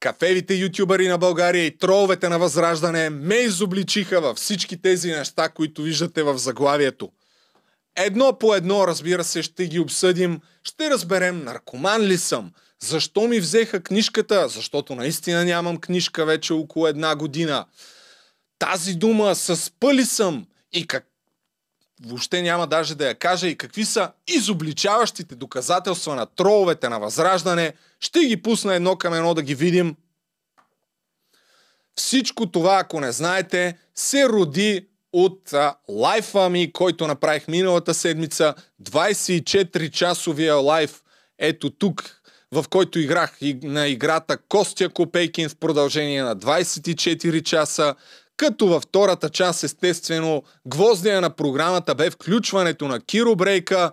кафевите ютубъри на България и троловете на Възраждане ме изобличиха във всички тези неща, които виждате в заглавието. Едно по едно, разбира се, ще ги обсъдим, ще разберем наркоман ли съм, защо ми взеха книжката, защото наистина нямам книжка вече около една година. Тази дума с пъли съм и как въобще няма даже да я кажа и какви са изобличаващите доказателства на троловете на Възраждане. Ще ги пусна едно към едно да ги видим. Всичко това, ако не знаете, се роди от а, лайфа ми, който направих миналата седмица. 24-часовия лайф. Ето тук, в който играх на играта Костя Копейкин в продължение на 24 часа. Като във втората част, естествено, гвоздия на програмата бе включването на Киро Брейка,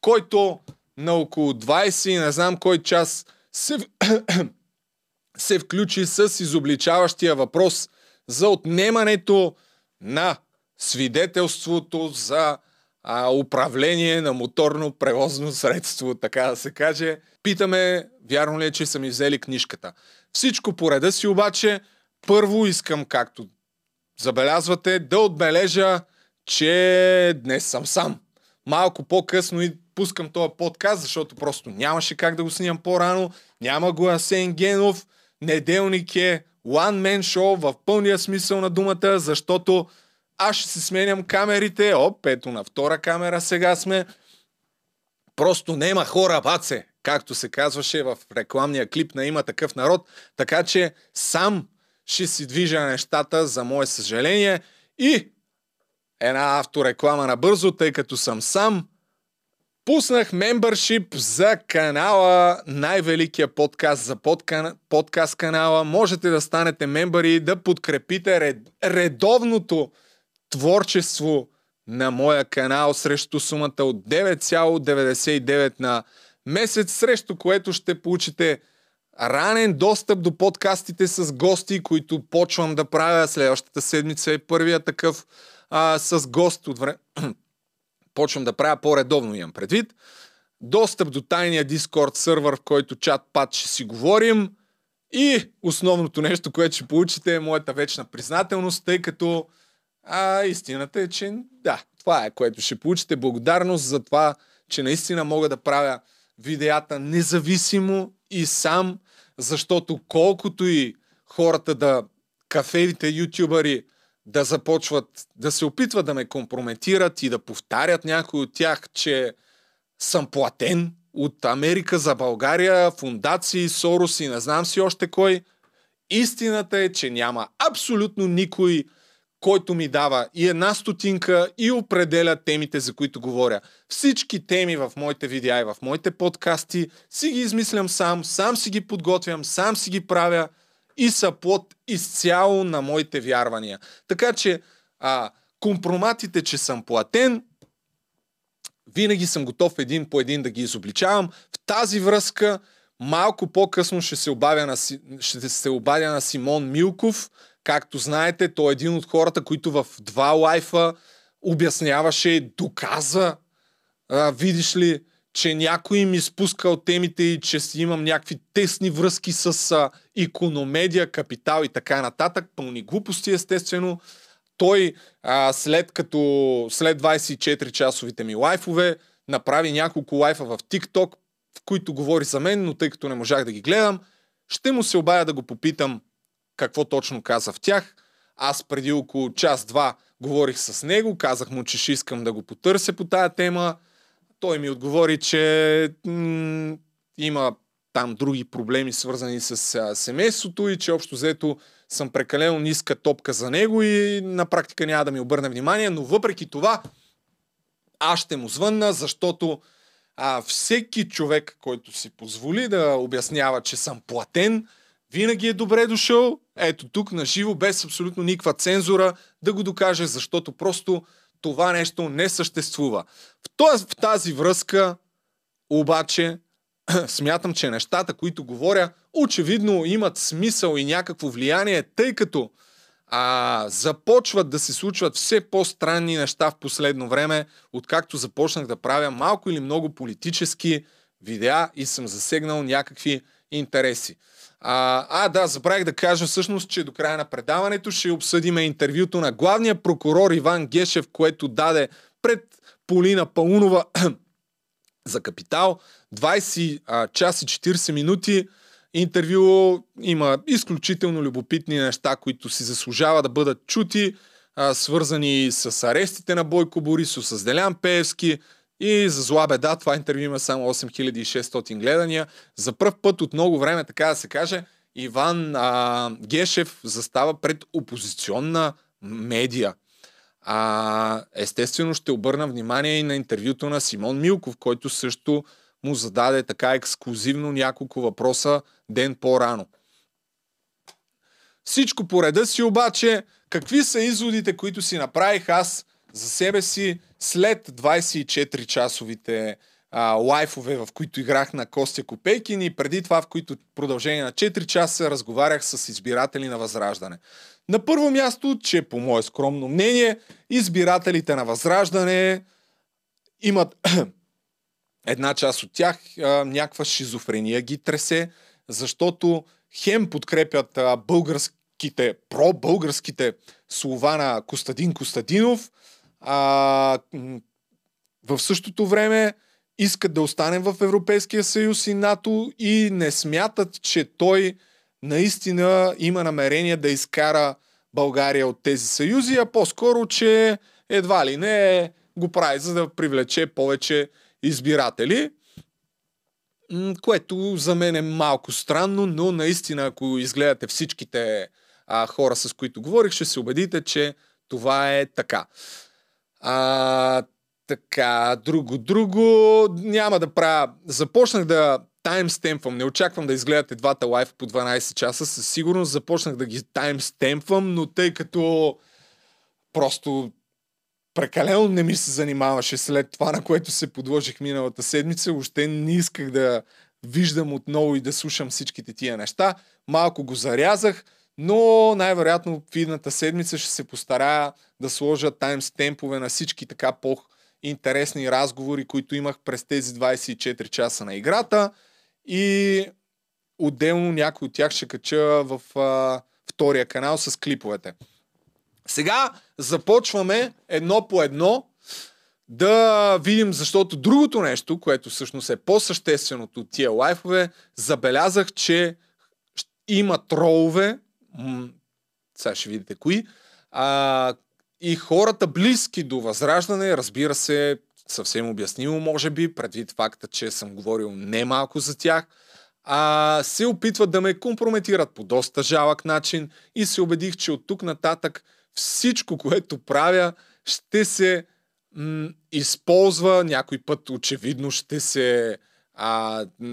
който на около 20 не знам кой час се, се включи с изобличаващия въпрос за отнемането на свидетелството за а, управление на моторно превозно средство, така да се каже. Питаме, вярно ли е, че са ми взели книжката. Всичко по реда си обаче, първо искам, както забелязвате, да отбележа, че днес съм сам. Малко по-късно и пускам този подкаст, защото просто нямаше как да го снимам по-рано. Няма го Асен Генов. Неделник е one man show в пълния смисъл на думата, защото аз ще си сменям камерите. Оп, ето на втора камера сега сме. Просто нема хора, баце, както се казваше в рекламния клип на Има такъв народ. Така че сам ще си движа нещата, за мое съжаление. И една автореклама на бързо, тъй като съм сам. Пуснах мембършип за канала, най-великия подкаст за подка... подкаст канала. Можете да станете мембъри да подкрепите ред... редовното творчество на моя канал срещу сумата от 9,99 на месец, срещу което ще получите ранен достъп до подкастите с гости, които почвам да правя. Следващата седмица е първия такъв а, с гост от време. почвам да правя по-редовно, имам предвид. Достъп до тайния Discord сервер, в който чат пат ще си говорим. И основното нещо, което ще получите е моята вечна признателност, тъй като а, истината е, че да, това е което ще получите. Благодарност за това, че наистина мога да правя видеята независимо и сам, защото колкото и хората да, кафевите ютубъри, да започват да се опитват да ме компрометират и да повтарят някой от тях, че съм платен от Америка за България, фундации, Сорос и не знам си още кой. Истината е, че няма абсолютно никой който ми дава и една стотинка и определя темите, за които говоря. Всички теми в моите видеа и в моите подкасти си ги измислям сам, сам си ги подготвям, сам си ги правя и са плод изцяло на моите вярвания. Така че а, компроматите, че съм платен, винаги съм готов един по един да ги изобличавам. В тази връзка малко по-късно ще се, обадя на, ще се обадя на Симон Милков, Както знаете, той е един от хората, които в два лайфа обясняваше, доказа, а, видиш ли, че някой ми спускал темите и че си имам някакви тесни връзки с а, икономедия, капитал и така нататък. Пълни глупости, естествено. Той а, след като след 24 часовите ми лайфове направи няколко лайфа в TikTok, в които говори за мен, но тъй като не можах да ги гледам, ще му се обая да го попитам какво точно каза в тях. Аз преди около час-два говорих с него, казах му, че ще искам да го потърся по тая тема. Той ми отговори, че м- има там други проблеми, свързани с а, семейството и че общо взето съм прекалено ниска топка за него и на практика няма да ми обърне внимание, но въпреки това аз ще му звънна, защото а, всеки човек, който си позволи да обяснява, че съм платен, винаги е добре дошъл. Ето тук на живо, без абсолютно никаква цензура, да го докаже, защото просто това нещо не съществува. В, този, в тази връзка, обаче, смятам, че нещата, които говоря, очевидно имат смисъл и някакво влияние, тъй като а, започват да се случват все по-странни неща в последно време, откакто започнах да правя малко или много политически видеа и съм засегнал някакви интереси. А, а, да, забравих да кажа всъщност, че до края на предаването ще обсъдиме интервюто на главния прокурор Иван Гешев, което даде пред Полина Паунова за Капитал. 20 а, и 40 минути интервю. Има изключително любопитни неща, които си заслужава да бъдат чути, а, свързани с арестите на Бойко Борисов, с Делян Пеевски, и за зла беда, това интервю има само 8600 гледания. За първ път от много време, така да се каже, Иван а, Гешев застава пред опозиционна медия. А, естествено ще обърна внимание и на интервюто на Симон Милков, който също му зададе така ексклюзивно няколко въпроса ден по-рано. Всичко по реда си обаче, какви са изводите, които си направих аз за себе си след 24-часовите а, лайфове, в които играх на Костя Копейкин и преди това, в които продължение на 4 часа разговарях с избиратели на Възраждане. На първо място, че по мое скромно мнение, избирателите на Възраждане имат една част от тях а, някаква шизофрения ги тресе, защото хем подкрепят а, българските, про-българските слова на Костадин Костадинов, а, в същото време искат да останем в Европейския съюз и НАТО и не смятат, че той наистина има намерение да изкара България от тези съюзи, а по-скоро, че едва ли не го прави, за да привлече повече избиратели. Което за мен е малко странно, но наистина, ако изгледате всичките а, хора, с които говорих, ще се убедите, че това е така. А, така, друго, друго, няма да правя. Започнах да таймстемпвам. Не очаквам да изгледате двата лайф по 12 часа. Със сигурност започнах да ги таймстемпвам, но тъй като просто прекалено не ми се занимаваше след това, на което се подложих миналата седмица. Още не исках да виждам отново и да слушам всичките тия неща. Малко го зарязах, но най-вероятно в идната седмица ще се постарая да сложа таймстемпове на всички така по-интересни разговори, които имах през тези 24 часа на играта и отделно някой от тях ще кача в а, втория канал с клиповете. Сега започваме едно по едно да видим, защото другото нещо, което всъщност е по-същественото от тия лайфове, забелязах, че има тролове, сега ще видите кои, а, и хората близки до Възраждане, разбира се, съвсем обяснимо, може би, предвид факта, че съм говорил немалко за тях, а, се опитват да ме компрометират по доста жалък начин и се убедих, че от тук нататък всичко, което правя, ще се м- използва, някой път очевидно ще се а, м-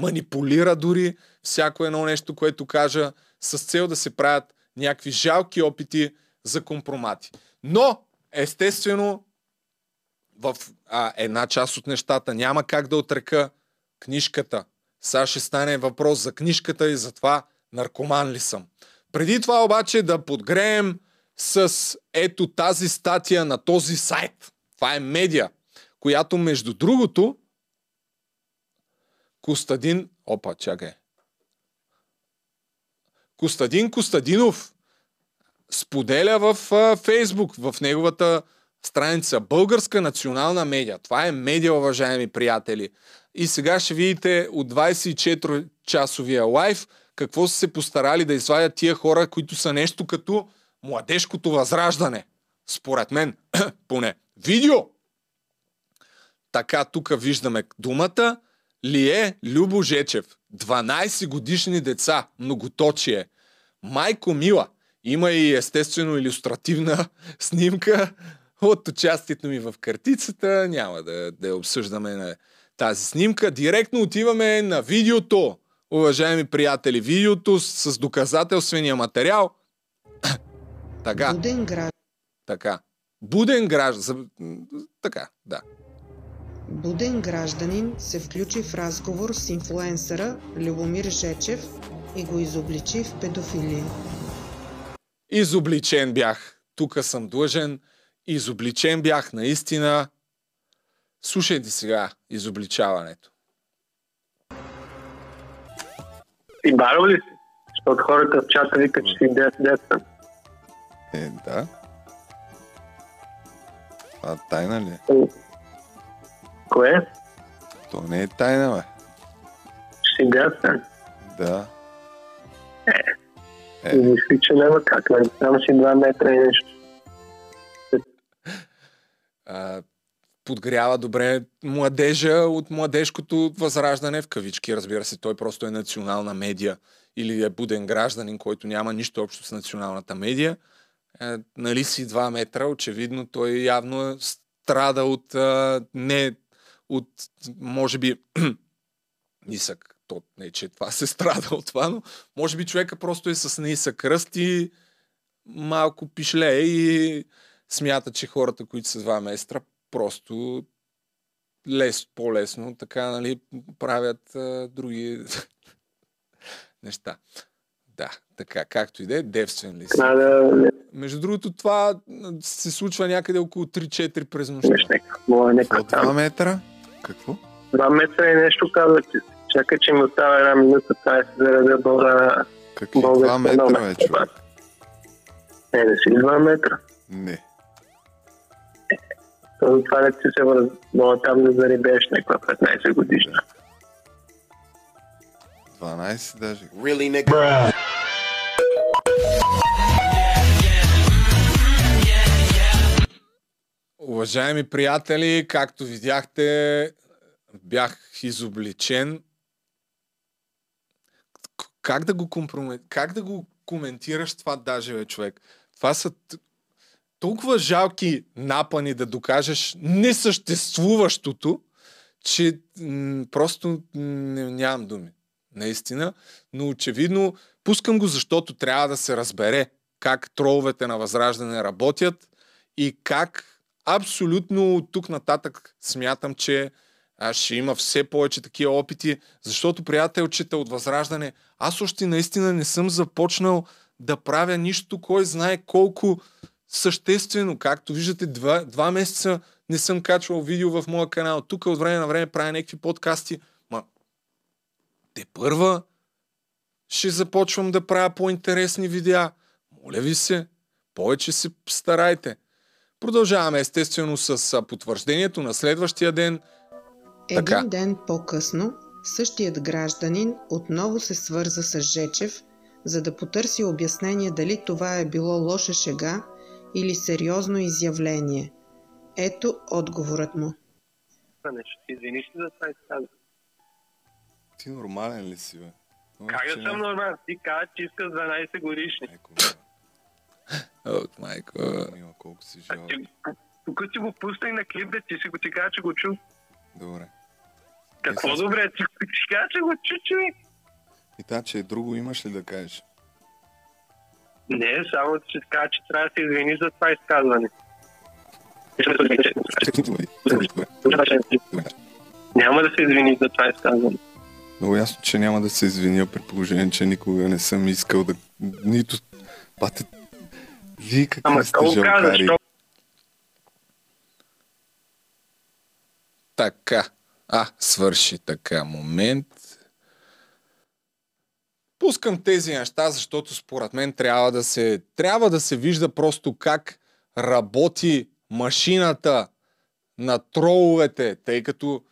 манипулира дори всяко едно нещо, което кажа, с цел да се правят някакви жалки опити за компромати. Но, естествено, в а, една част от нещата няма как да отрека книжката. Сега ще стане въпрос за книжката и за това наркоман ли съм. Преди това обаче да подгреем с ето тази статия на този сайт. Това е медия, която между другото Костадин... Опа, чакай. Костадин Костадинов споделя в Фейсбук, в неговата страница Българска национална медия. Това е медия, уважаеми приятели. И сега ще видите от 24-часовия лайф какво са се постарали да извадят тия хора, които са нещо като младежкото възраждане. Според мен, поне. Видео! Така, тук виждаме думата. Лие Любо Жечев. 12 годишни деца. Многоточие. Майко Мила. Има и естествено иллюстративна снимка от участието ми в картицата. Няма да, да обсъждаме на тази снимка. Директно отиваме на видеото. Уважаеми приятели, видеото с доказателствения материал. така. Буден граждан. Така. Буден граждан. Така, да. Буден гражданин се включи в разговор с инфлуенсъра Любомир Жечев и го изобличи в педофилия. Изобличен бях. Тук съм длъжен. Изобличен бях наистина. Слушайте сега изобличаването. Ти барал ли си? Защото хората в чата викат, че си детствен. Е, да. А тайна ли? е? Кое? То не е тайна, бе. Си детствен. Да. И мисли, че няма как. Нали? Само си 2 метра и нещо. а, подгрява добре младежа от младежкото възраждане в кавички. Разбира се, той просто е национална медия или е буден гражданин, който няма нищо общо с националната медия. Е, нали си 2 метра, очевидно той явно е страда от а, не от, може би, нисък. То не, че това се страда от това, но може би човека просто е с нисък ръст и малко пишлее и смята, че хората, които са 2 метра, просто лес, по-лесно, така, нали, правят а, други неща. Да, така, както и да е, девствен ли си. Да Между другото, това се случва някъде около 3-4 през нощта. мое някакво От 2 там. метра? Какво? 2 метра и нещо казах ти. Чакай, че ми остава една минута, да си заредя българ. Какви българска 2 метра, номер. бе, човек? Не, не си 2 метра. Не. То Затова не ти се вързва там да заребеш някаква 15 годишна. 12 даже. Really, nigga? Уважаеми приятели, както видяхте, бях изобличен. Как да го компроме... Как да го коментираш това даже, бе, човек? Това са толкова жалки напани да докажеш несъществуващото, че м- просто м- нямам думи. Наистина. Но очевидно пускам го, защото трябва да се разбере как троловете на Възраждане работят и как абсолютно тук нататък смятам, че а, ще има все повече такива опити, защото приятелчета от Възраждане, аз още наистина не съм започнал да правя нищо, кой знае колко съществено. Както виждате, два, два месеца не съм качвал видео в моя канал. Тук от време на време правя някакви подкасти. Ма, те първа ще започвам да правя по-интересни видеа. Моля ви се, повече се старайте. Продължаваме естествено с потвърждението на следващия ден. Един Така. ден по-късно същият гражданин отново се свърза с Жечев, за да потърси обяснение дали това е било лоша шега или сериозно изявление. Ето отговорът му. Нещо извиниш ли за това изказване? Ти нормален ли си, бе? Как да съм нормален? Ти каза, че искаш 12 годишни. От майко. Мила, колко си А ти, тук си го пуснай на клип, бе, ти си го ти кажа, че го чу. Добре. Какво Е, с- добре? Ти ти кажа, че го чу, човек. И та, че друго имаш ли да кажеш? Не, само че кажа, че трябва да се извини за това изказване. Няма да се извини за това изказване. Много ясно, че няма да се извиня при положение, че никога не съм искал да... Нито... Пате... Вие какви Ама? То- Така. А, свърши така. Момент. Пускам тези неща, защото според мен трябва да се, трябва да се вижда просто как работи машината на троловете, тъй като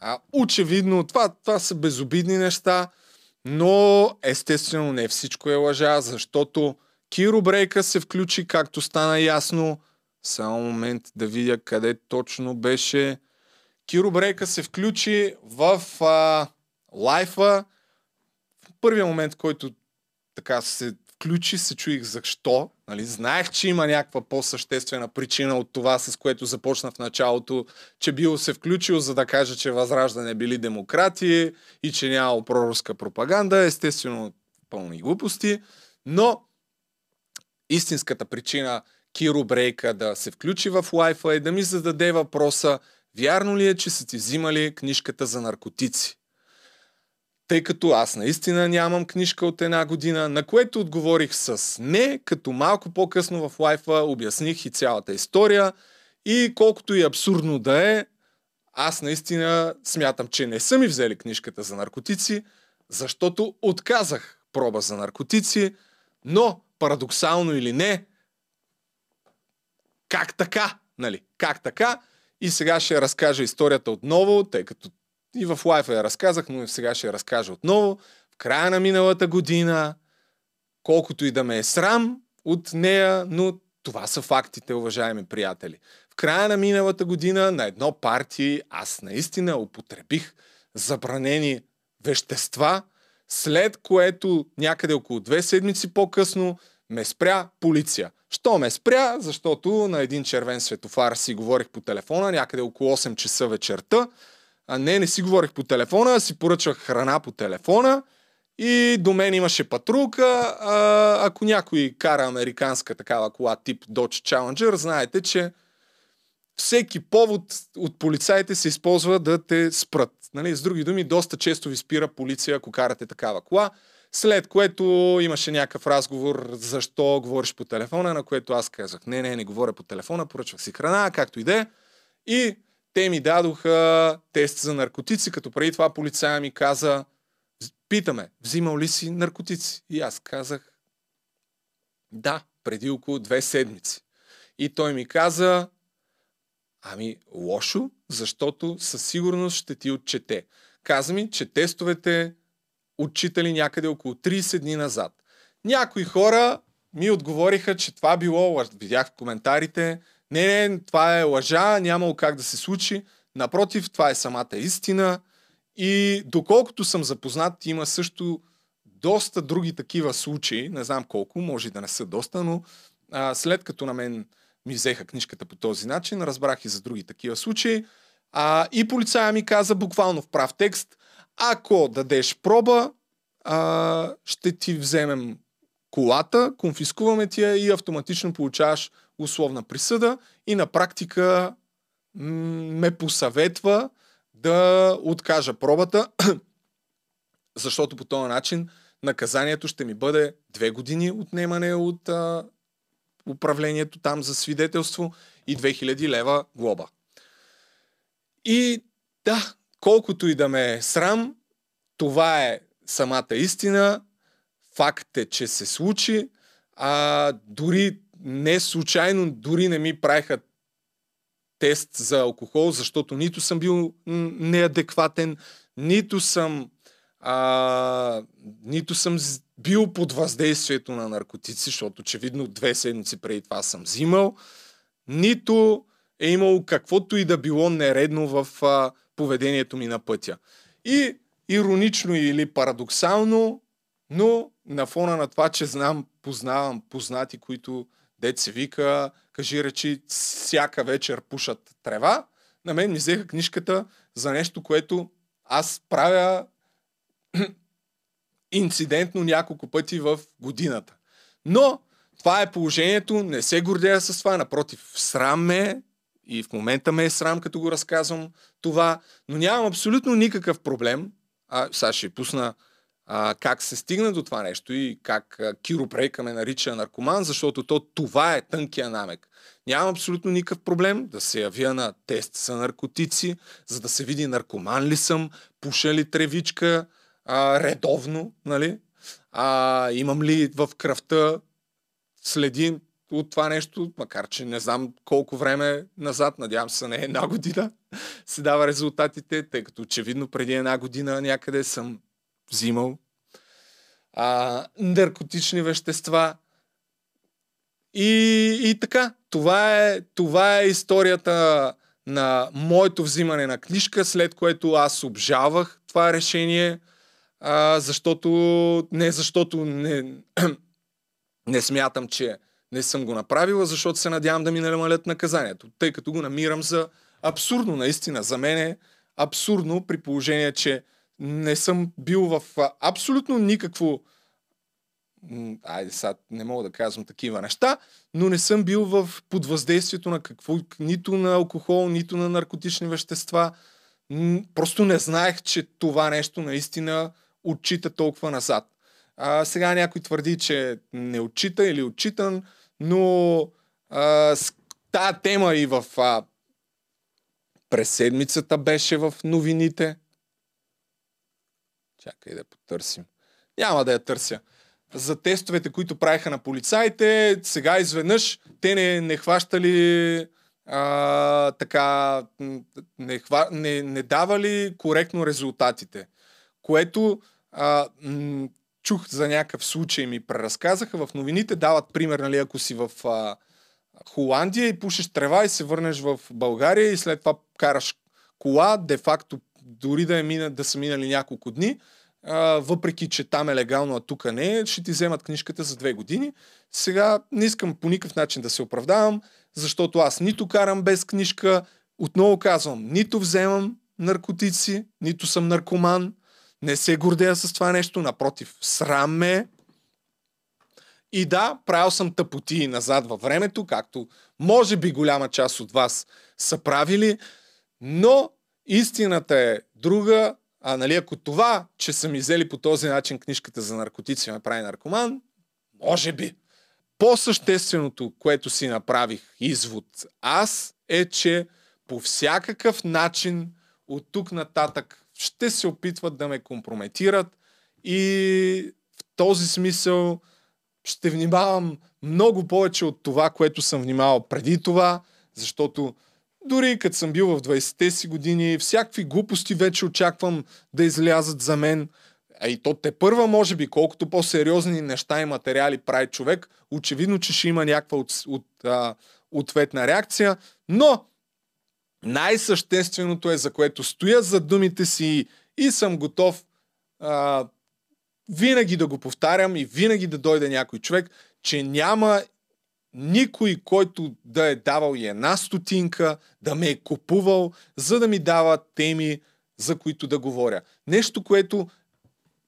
а, очевидно това, това са безобидни неща, но естествено не всичко е лъжа, защото Киро Брейка се включи, както стана ясно. Само момент да видя къде точно беше. Киро Брейка се включи в а, лайфа. В първия момент, който така се включи, се чуих защо. Нали? Знаех, че има някаква по-съществена причина от това, с което започна в началото, че бил се включил, за да каже, че Възраждане били демократи и че нямало проруска пропаганда. Естествено, пълни глупости. Но истинската причина Киро Брейка да се включи в лайфа е да ми зададе въпроса Вярно ли е, че са ти взимали книжката за наркотици? Тъй като аз наистина нямам книжка от една година, на което отговорих с не, като малко по-късно в лайфа обясних и цялата история и колкото и абсурдно да е, аз наистина смятам, че не са ми взели книжката за наркотици, защото отказах проба за наркотици, но парадоксално или не, как така? Нали? Как така? И сега ще разкажа историята отново, тъй като и в лайфа я разказах, но сега ще я разкажа отново. В края на миналата година, колкото и да ме е срам от нея, но това са фактите, уважаеми приятели. В края на миналата година на едно парти аз наистина употребих забранени вещества, след което някъде около две седмици по-късно ме спря полиция. Що ме спря? Защото на един червен светофар си говорих по телефона някъде около 8 часа вечерта. А не, не си говорих по телефона, си поръчвах храна по телефона и до мен имаше патрулка. А, ако някой кара американска такава кола тип Dodge Challenger, знаете, че всеки повод от полицаите се използва да те спрат. Нали? С други думи, доста често ви спира полиция, ако карате такава кола. След което имаше някакъв разговор защо говориш по телефона, на което аз казах, не, не, не говоря по телефона, поръчвах си храна, както и да е. И те ми дадоха тест за наркотици, като преди това полицая ми каза, питаме, взимал ли си наркотици? И аз казах, да, преди около две седмици. И той ми каза, ами лошо, защото със сигурност ще ти отчете. Каза ми, че тестовете отчитали някъде около 30 дни назад. Някои хора ми отговориха, че това било, видях в коментарите, не, не, това е лъжа, нямало как да се случи. Напротив, това е самата истина. И доколкото съм запознат, има също доста други такива случаи, не знам колко, може да не са доста, но а, след като на мен ми взеха книжката по този начин, разбрах и за други такива случаи. А, и полицая ми каза буквално в прав текст, ако дадеш проба, а, ще ти вземем колата, конфискуваме ти я и автоматично получаваш условна присъда и на практика м- ме посъветва да откажа пробата, защото по този начин наказанието ще ми бъде две години отнемане от а, управлението там за свидетелство и 2000 лева глоба. И да, колкото и да ме е срам, това е самата истина. Факт е, че се случи. А, дори не случайно, дори не ми правиха тест за алкохол, защото нито съм бил неадекватен, нито съм а, нито съм бил под въздействието на наркотици, защото очевидно две седмици преди това съм взимал, нито е имало каквото и да било нередно в а, поведението ми на пътя. И иронично или парадоксално, но на фона на това, че знам, познавам познати, които се вика, кажи речи, всяка вечер пушат трева, на мен ми взеха книжката за нещо, което аз правя инцидентно няколко пъти в годината. Но това е положението, не се гордея с това, напротив, срам ме и в момента ме е срам, като го разказвам това, но нямам абсолютно никакъв проблем. А, сега ще пусна а, как се стигна до това нещо и как а, Киро Прейка ме нарича наркоман, защото то това е тънкия намек. Нямам абсолютно никакъв проблем да се явя на тест за наркотици, за да се види наркоман ли съм, пуша ли тревичка а, редовно, нали? А, имам ли в кръвта следи от това нещо, макар че не знам колко време назад, надявам се не една година, се дава резултатите, тъй като очевидно преди една година някъде съм взимал а, наркотични вещества. И, и така, това е, това е историята на моето взимане на книжка, след което аз обжавах това решение, а, защото не защото не, не смятам, че не съм го направила, защото се надявам да ми намалят наказанието, тъй като го намирам за абсурдно, наистина. За мен е абсурдно при положение, че не съм бил в абсолютно никакво айде сега не мога да казвам такива неща, но не съм бил в под въздействието на какво, нито на алкохол, нито на наркотични вещества. Просто не знаех, че това нещо наистина отчита толкова назад. А, сега някой твърди, че не отчита или отчитан, но а, с тази тема и в а, през седмицата беше в новините. Чакай да потърсим. Няма да я търся. За тестовете, които правиха на полицаите, сега изведнъж те не, не хващали а, така, не, хва, не, не давали коректно резултатите. Което а, м- чух за някакъв случай, ми преразказаха. В новините дават пример, нали, ако си в а, Холандия и пушиш трева и се върнеш в България и след това караш кола, де-факто дори да, е мина, да са минали няколко дни, а, въпреки че там е легално, а тук не е, ще ти вземат книжката за две години. Сега не искам по никакъв начин да се оправдавам, защото аз нито карам без книжка, отново казвам, нито вземам наркотици, нито съм наркоман, не се гордея с това нещо, напротив, срам ме. И да, правил съм тъпоти назад във времето, както може би голяма част от вас са правили, но истината е друга. А нали, ако това, че са ми взели по този начин книжката за наркотици ме прави наркоман, може би. По-същественото, което си направих извод аз, е, че по всякакъв начин от тук нататък ще се опитват да ме компрометират и в този смисъл ще внимавам много повече от това, което съм внимавал преди това, защото дори като съм бил в 20-те си години, всякакви глупости вече очаквам да излязат за мен. А и то те първа, може би, колкото по-сериозни неща и материали прави човек, очевидно, че ще има някаква от, от, а, ответна реакция, но най-същественото е, за което стоя за думите си и съм готов а, винаги да го повтарям и винаги да дойде някой човек, че няма никой, който да е давал и една стотинка, да ме е купувал, за да ми дава теми, за които да говоря. Нещо, което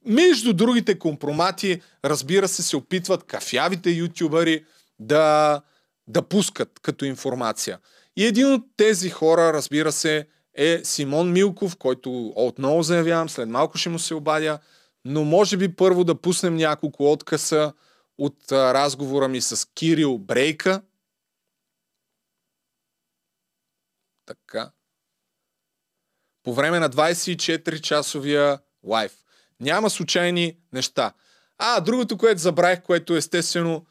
между другите компромати, разбира се, се опитват кафявите ютубъри да, да пускат като информация. И един от тези хора, разбира се, е Симон Милков, който отново заявявам, след малко ще му се обадя, но може би първо да пуснем няколко откъса от а, разговора ми с Кирил Брейка. Така. По време на 24-часовия лайф. Няма случайни неща. А, другото, което забравих, което естествено,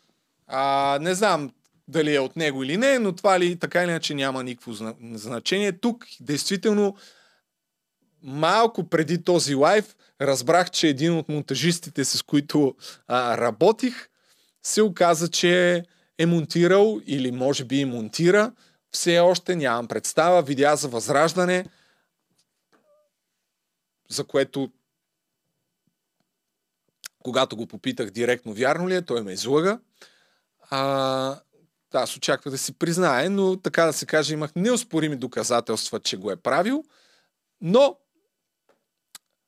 а, не знам дали е от него или не, но това ли така или иначе няма никакво значение. Тук, действително, малко преди този лайф, разбрах, че един от монтажистите, с които а, работих, се оказа, че е монтирал или може би и монтира. Все още нямам представа. Видя за възраждане, за което когато го попитах директно вярно ли е, той ме излъга. А, аз очаквах да си признае, но така да се каже, имах неоспорими доказателства, че го е правил, но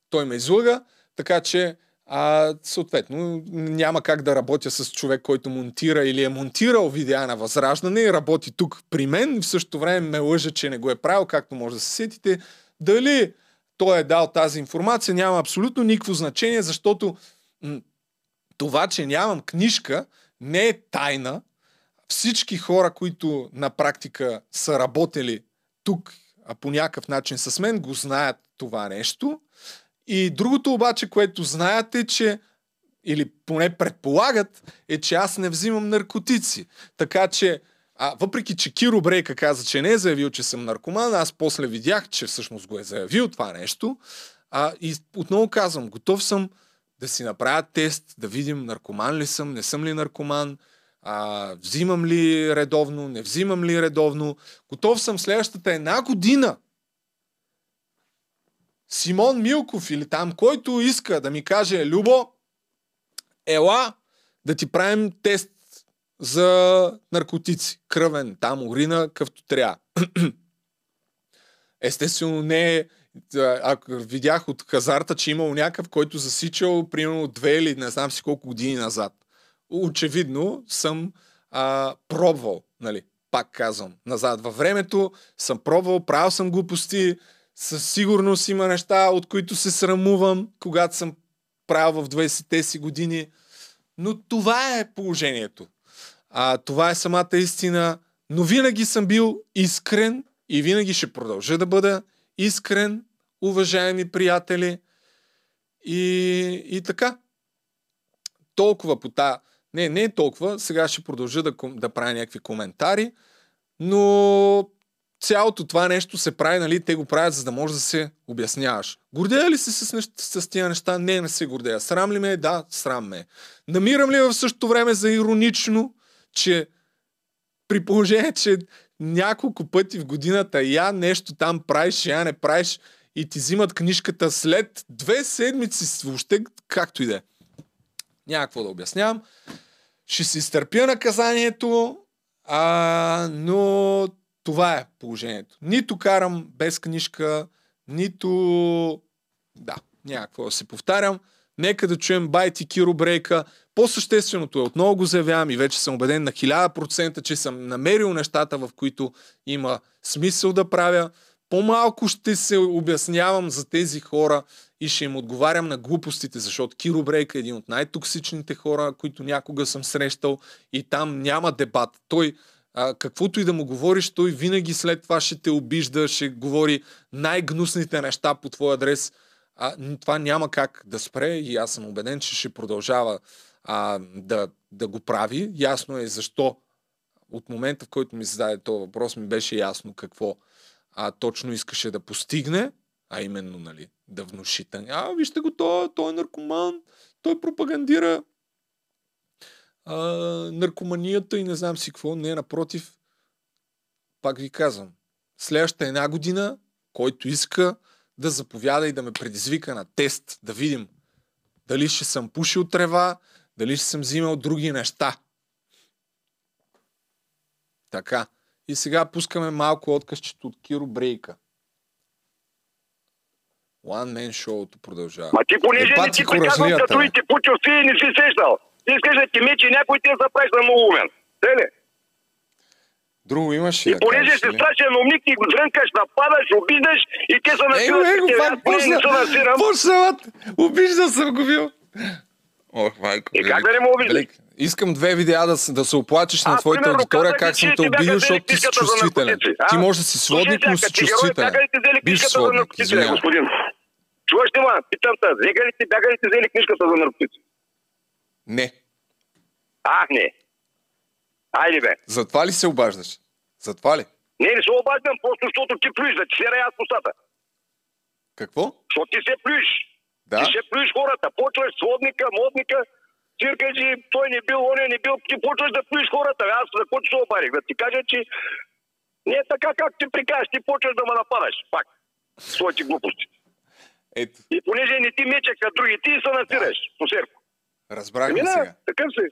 той ме излъга, така че а, съответно няма как да работя с човек, който монтира или е монтирал видеа на Възраждане и работи тук при мен, в същото време ме лъжа, че не го е правил, както може да се сетите. Дали той е дал тази информация, няма абсолютно никакво значение, защото м- това, че нямам книжка, не е тайна. Всички хора, които на практика са работили тук а по някакъв начин с мен, го знаят това нещо. И другото обаче, което знаят е, че или поне предполагат, е, че аз не взимам наркотици. Така че, а, въпреки че Киро Брейка каза, че не е заявил, че съм наркоман, аз после видях, че всъщност го е заявил това нещо. А, и отново казвам, готов съм да си направя тест, да видим наркоман ли съм, не съм ли наркоман, а, взимам ли редовно, не взимам ли редовно. Готов съм следващата една година Симон Милков или там, който иска да ми каже, Любо, ела да ти правим тест за наркотици. Кръвен, там урина, къвто трябва. Естествено не е ако видях от хазарта, че имал някакъв, който засичал примерно две или не знам си колко години назад. Очевидно съм а, пробвал, нали, пак казвам, назад във времето, съм пробвал, правил съм глупости, със сигурност има неща, от които се срамувам, когато съм правил в 20-те си години. Но това е положението. А, това е самата истина. Но винаги съм бил искрен и винаги ще продължа да бъда искрен, уважаеми приятели. И, и така. Толкова по та... Не, не е толкова. Сега ще продължа да, да правя някакви коментари. Но цялото това нещо се прави, нали, те го правят, за да може да се обясняваш. Гордея ли се с, нещ... с тия неща? Не, не се гордея. Срам ли ме? Да, срам ме. Намирам ли в същото време за иронично, че при положение, че няколко пъти в годината я нещо там правиш, я не правиш и ти взимат книжката след две седмици, въобще както и да е. Няма какво да обяснявам. Ще си изтърпя наказанието, а, но това е положението. Нито карам без книжка, нито... Да, няма какво да се повтарям. Нека да чуем Байти Киро Брейка. По-същественото е, отново го заявявам и вече съм убеден на 1000%, че съм намерил нещата, в които има смисъл да правя. По-малко ще се обяснявам за тези хора и ще им отговарям на глупостите, защото Киро Брейк е един от най-токсичните хора, които някога съм срещал и там няма дебат. Той а, каквото и да му говориш, той винаги след това ще те обижда, ще говори най-гнусните неща по твой адрес. А, това няма как да спре и аз съм убеден, че ще продължава а, да, да го прави. Ясно е защо. От момента, в който ми зададе този въпрос, ми беше ясно какво а, точно искаше да постигне, а именно, нали, да внуши. А, вижте го, той, той е наркоман, той пропагандира а, наркоманията и не знам си какво. Не, напротив, пак ви казвам, следващата една година, който иска да заповяда и да ме предизвика на тест, да видим дали ще съм пушил трева, дали ще съм взимал други неща. Така. И сега пускаме малко откъсчето от Киро Брейка. One Man шоуто продължава. Ма ти понеже Е, не приказвам куражлията, като и ти пучил си и не си сещал. Ти искаш да ти мечи някой ти да правиш на много умен. Те ли? Друго имаш И да понеже си или? страшен умник и го дрънкаш, нападаш, обиждаш и те са на Его, его, пак почна. Почна, бат. Обиждал съм го бил. Ох, майко. И как да не му обиждаш? Искам две видеа да, да се оплачеш на твоята аудитория, как съм че те бяха обидил, защото ти си за чувствителен. Ти можеш да си сводник, но си чувствителен. Биш за сводник, господин? Чуваш ли, ма? Питам те, бяга ли ти взели книжката за наркотици? Не. Ах, не. Айде бе. Затова ли се обаждаш? Затова ли? Не, не се обаждам, просто защото ти плюиш, да ти се рая с устата. Какво? Защото ти се плюиш. Да? Ти се плюиш хората. Почваш сводника, модника, циркаджи, той не бил, он не бил. Ти почваш да плюиш хората. Аз за какво се обарих? Да ти кажа, че не е така, как ти прикажеш. Ти почваш да ме нападаш. Пак. Своите глупости. Ето, И понеже не ти меча като други, ти се насираш. По серко. Разбрахме Ами сега. да, такъв си.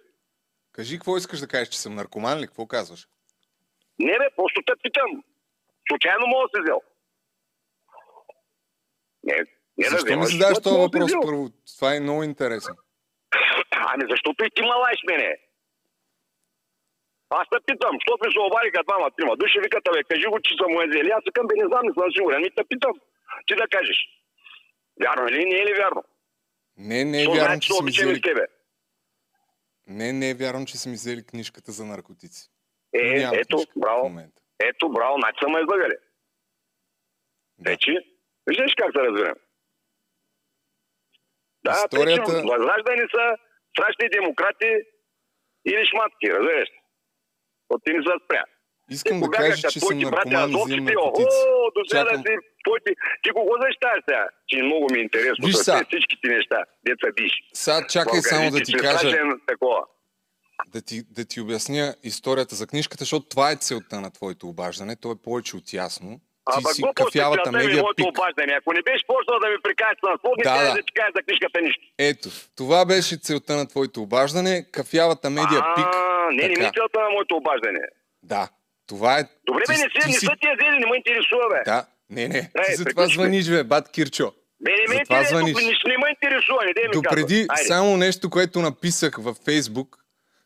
Кажи, какво искаш да кажеш, че съм наркоман ли? Какво казваш? Не бе, просто те питам. Случайно мога да се взел. Не, не да Защо ми вземаш, задаваш този да въпрос първо? Това е много интересно. Ами защото и ти малаеш мене. Аз те питам, защото ми се обадиха двама, трима. Души викат, бе, кажи го, че съм му взели. Аз викам, бе, не знам, не съм сигурен. Ми те питам. Ти да кажеш. Вярно ли, не е ли вярно? Не, не е Що вярно, значи, че че взели... тебе. Не, не е вярно, че са ми взели книжката за наркотици. Е, Нямам ето, браво. Ето, браво, значи са ме излагали. Да. Вече, виждаш как се разберем. Да, Историята- Историята... възраждани са страшни демократи или шматки, разбираш. От ти не са спря. Искам да кажа, че съм наркоман и взимам наркотици. О, до сега Чакам. си, твоите... Ти кого защитаваш сега? Че много ми е интересно. Виж с сега. тези всичките неща, деца биш. Сега чакай само да ти кажа, да ти, да ти обясня историята за книжката, защото това е целта на твоето обаждане. То е повече от ясно. Ти Ама си кафявата моето пик. обаждане. Ако не беше почнал да ми прикажеш на сводни, Да, да, да. ти кажеш за книжката нищо. Ето, това беше целта на твоето обаждане. Кафявата медиа пик. Не, не ми целта на моето обаждане. Да, това е... Добре, бе, не, се, ти не си- са тия взели, не ме интересува, бе. Да, не, не. Ти за това звъниш, бе, бат Кирчо. Бе, не ме интересува, звъниш. не ме интересува, не ми Допреди само нещо, което написах във Фейсбук,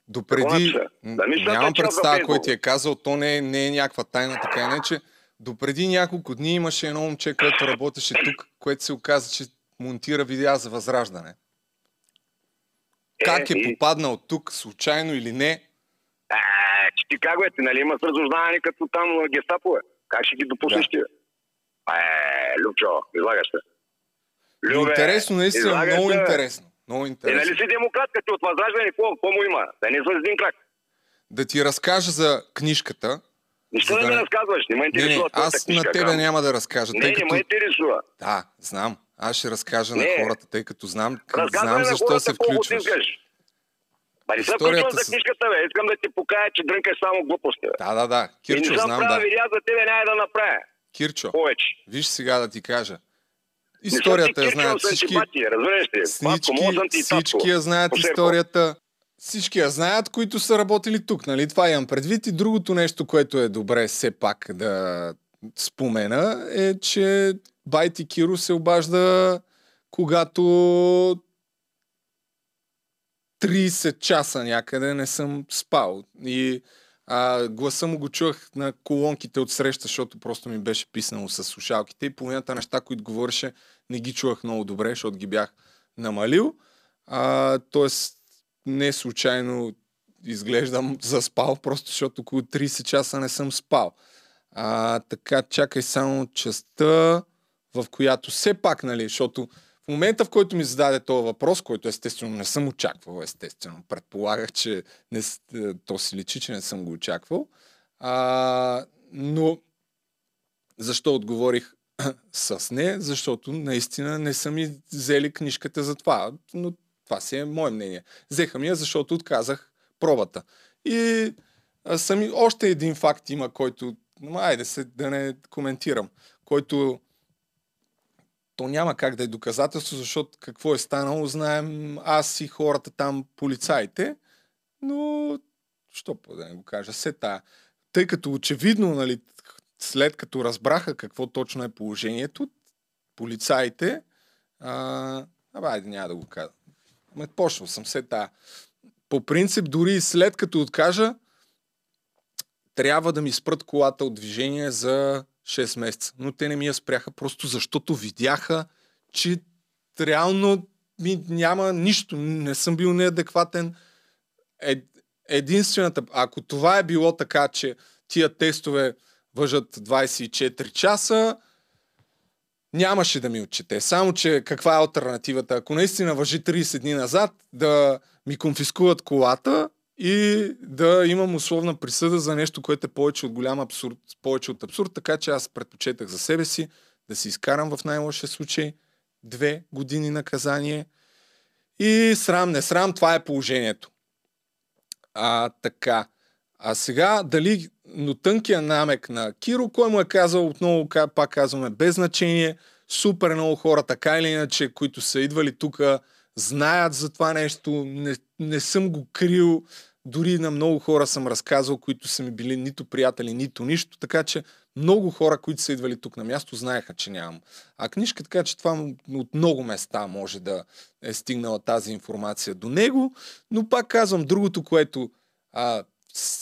допреди... нищо нямам представа кой ти е казал, то не е, не е някаква тайна, така иначе. Допреди няколко дни имаше едно момче, което работеше тук, което се оказа, че монтира видеа за възраждане. Как е и- попаднал тук, случайно или не, Ти как бе, ти нали имаш разузнаване като там а, гестапо, бе? Как ще ги допуснеш Да. ти? Е, Любчо, излагаш се. Любе, Интересно, наистина, излагаш много се. интересно. Много Е, интересно. нали си демократ, като от възраждане, какво, му има? Да не с един крак. Да ти разкажа за книжката. Нищо За не да ми не- разказваш, не ме Не, не, интересува твоята аз книжка, на тебе казвам. няма да разкажа, Не, тъй не като... ме интересува. Да, знам. Аз ще разкажа на Не. хората, тъй като знам, Разказвай знам на защо хората се включваш. искаш. Ба не включвам за книжката, бе. Искам да ти покажа, че дрънкаш само глупости, бе. Да, да, да. И Кирчо, не съм знам, правил да. видеа за тебе, няма да направя. Кирчо, Повече. виж сега да ти кажа. Съм Историята я знаят всички. съм Всички, и всички я знаят историята. Всички я знаят, които са работили тук, нали? Това имам предвид. И другото нещо, което е добре все пак да спомена, е, че Байти Киро се обажда, когато 30 часа някъде не съм спал. И а, гласа му го чувах на колонките от среща, защото просто ми беше писнало с слушалките и половината неща, които говореше, не ги чувах много добре, защото ги бях намалил. А, тоест, не случайно изглеждам заспал, просто защото около 30 часа не съм спал. А, така, чакай само частта, в която все пак, нали, защото в момента, в който ми зададе този въпрос, който естествено не съм очаквал, естествено, предполагах, че не, е, то си личи, че не съм го очаквал, а, но защо отговорих с не? Защото наистина не са ми взели книжката за това, но това си е мое мнение. Взеха ми я, защото отказах пробата. И сами, още един факт има, който, айде се да не коментирам, който то няма как да е доказателство, защото какво е станало, знаем аз и хората там, полицаите, но що по да не го кажа, се тая. Тъй като очевидно, нали, след като разбраха какво точно е положението, полицаите, а, абе, няма да го кажа. Ме почнал съм се тая. По принцип, дори след като откажа, трябва да ми спрат колата от движение за 6 месеца. Но те не ми я спряха, просто защото видяха, че реално ми няма нищо. Не съм бил неадекватен. Е, единствената, ако това е било така, че тия тестове въжат 24 часа, нямаше да ми отчете. Само, че каква е альтернативата? Ако наистина въжи 30 дни назад, да ми конфискуват колата и да имам условна присъда за нещо, което е повече от голям абсурд, повече от абсурд, така че аз предпочетах за себе си да си изкарам в най-лошия случай две години наказание и срам, не срам, това е положението. А, така. А сега, дали, но тънкия намек на Киро, кой му е казал, отново пак казваме, без значение, супер много хора, така или иначе, които са идвали тук, знаят за това нещо, не, не съм го крил, дори на много хора съм разказал, които са ми били нито приятели, нито нищо, така че много хора, които са идвали тук на място, знаеха, че нямам. А книжка, така че това от много места може да е стигнала тази информация до него, но пак казвам, другото, което а,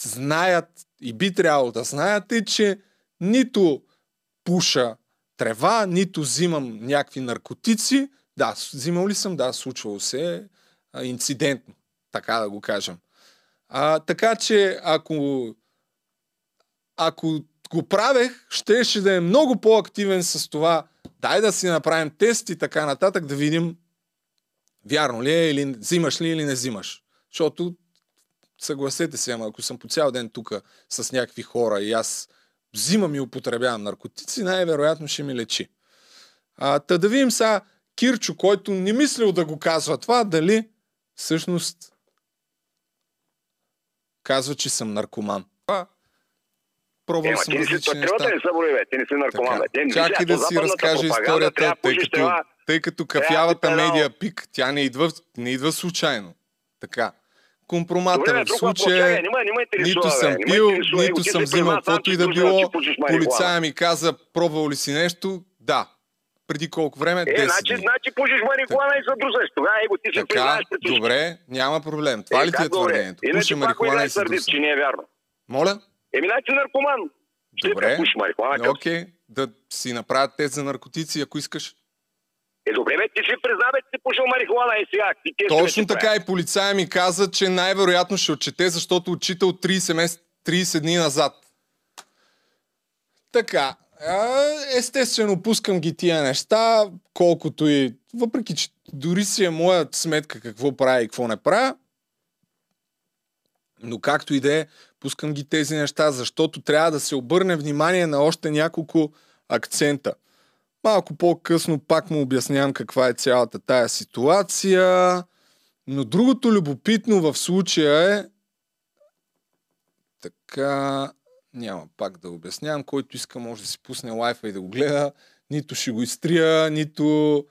знаят и би трябвало да знаят е, че нито пуша трева, нито взимам някакви наркотици. Да, взимал ли съм? Да, случвало се е, инцидентно, така да го кажем. А, така че, ако, ако го правех, щеше да е много по-активен с това. Дай да си направим тест и така нататък, да видим вярно ли е, или взимаш ли или не взимаш. Защото, съгласете се, ама ако съм по цял ден тук с някакви хора и аз взимам и употребявам наркотици, най-вероятно ще ми лечи. А, та да видим сега Кирчо, който не мислил да го казва това, дали всъщност казва, че съм наркоман. А, пробвал съм ти не си различни патриота неща. ли са, бе? Ти не си наркоман, бе. Те не Чакай да си разкажа историята, тъй като, тъй като кафявата медия педал. пик, тя не идва, не идва случайно. Така. Компромата в случая не не нито съм не пил, нито съм взимал каквото и да било. Полицая ми каза, пробвал ли си нещо? Да. Преди колко време? Е, 10 значи, дни. значи пушиш марихуана и се друсаш. Тогава, его, ти си Така, признаеш добре, няма проблем. Това Е, ли ти е твърдението? Пуша марихуана и се друса. че не е вярно. Моля? Еми, значи наркоман. Ще Добре. пушиш марихуана. как? Окей, да си направят тест за наркотици, ако искаш. Е, добре, бе, ти си призна, бе, си пушил марихуана и сега. Ти те Точно така и полицая ми каза, че най-вероятно ще отчете, защото отчита от 30, мес... 30 дни назад. Така, Естествено, пускам ги тия неща, колкото и... Въпреки, че дори си е моя сметка какво прави и какво не правя, но както и да е, пускам ги тези неща, защото трябва да се обърне внимание на още няколко акцента. Малко по-късно пак му обяснявам каква е цялата тая ситуация. Но другото любопитно в случая е така, няма пак да обяснявам, който иска може да си пусне лайфа и да го гледа. Нито ще го изтрия, нито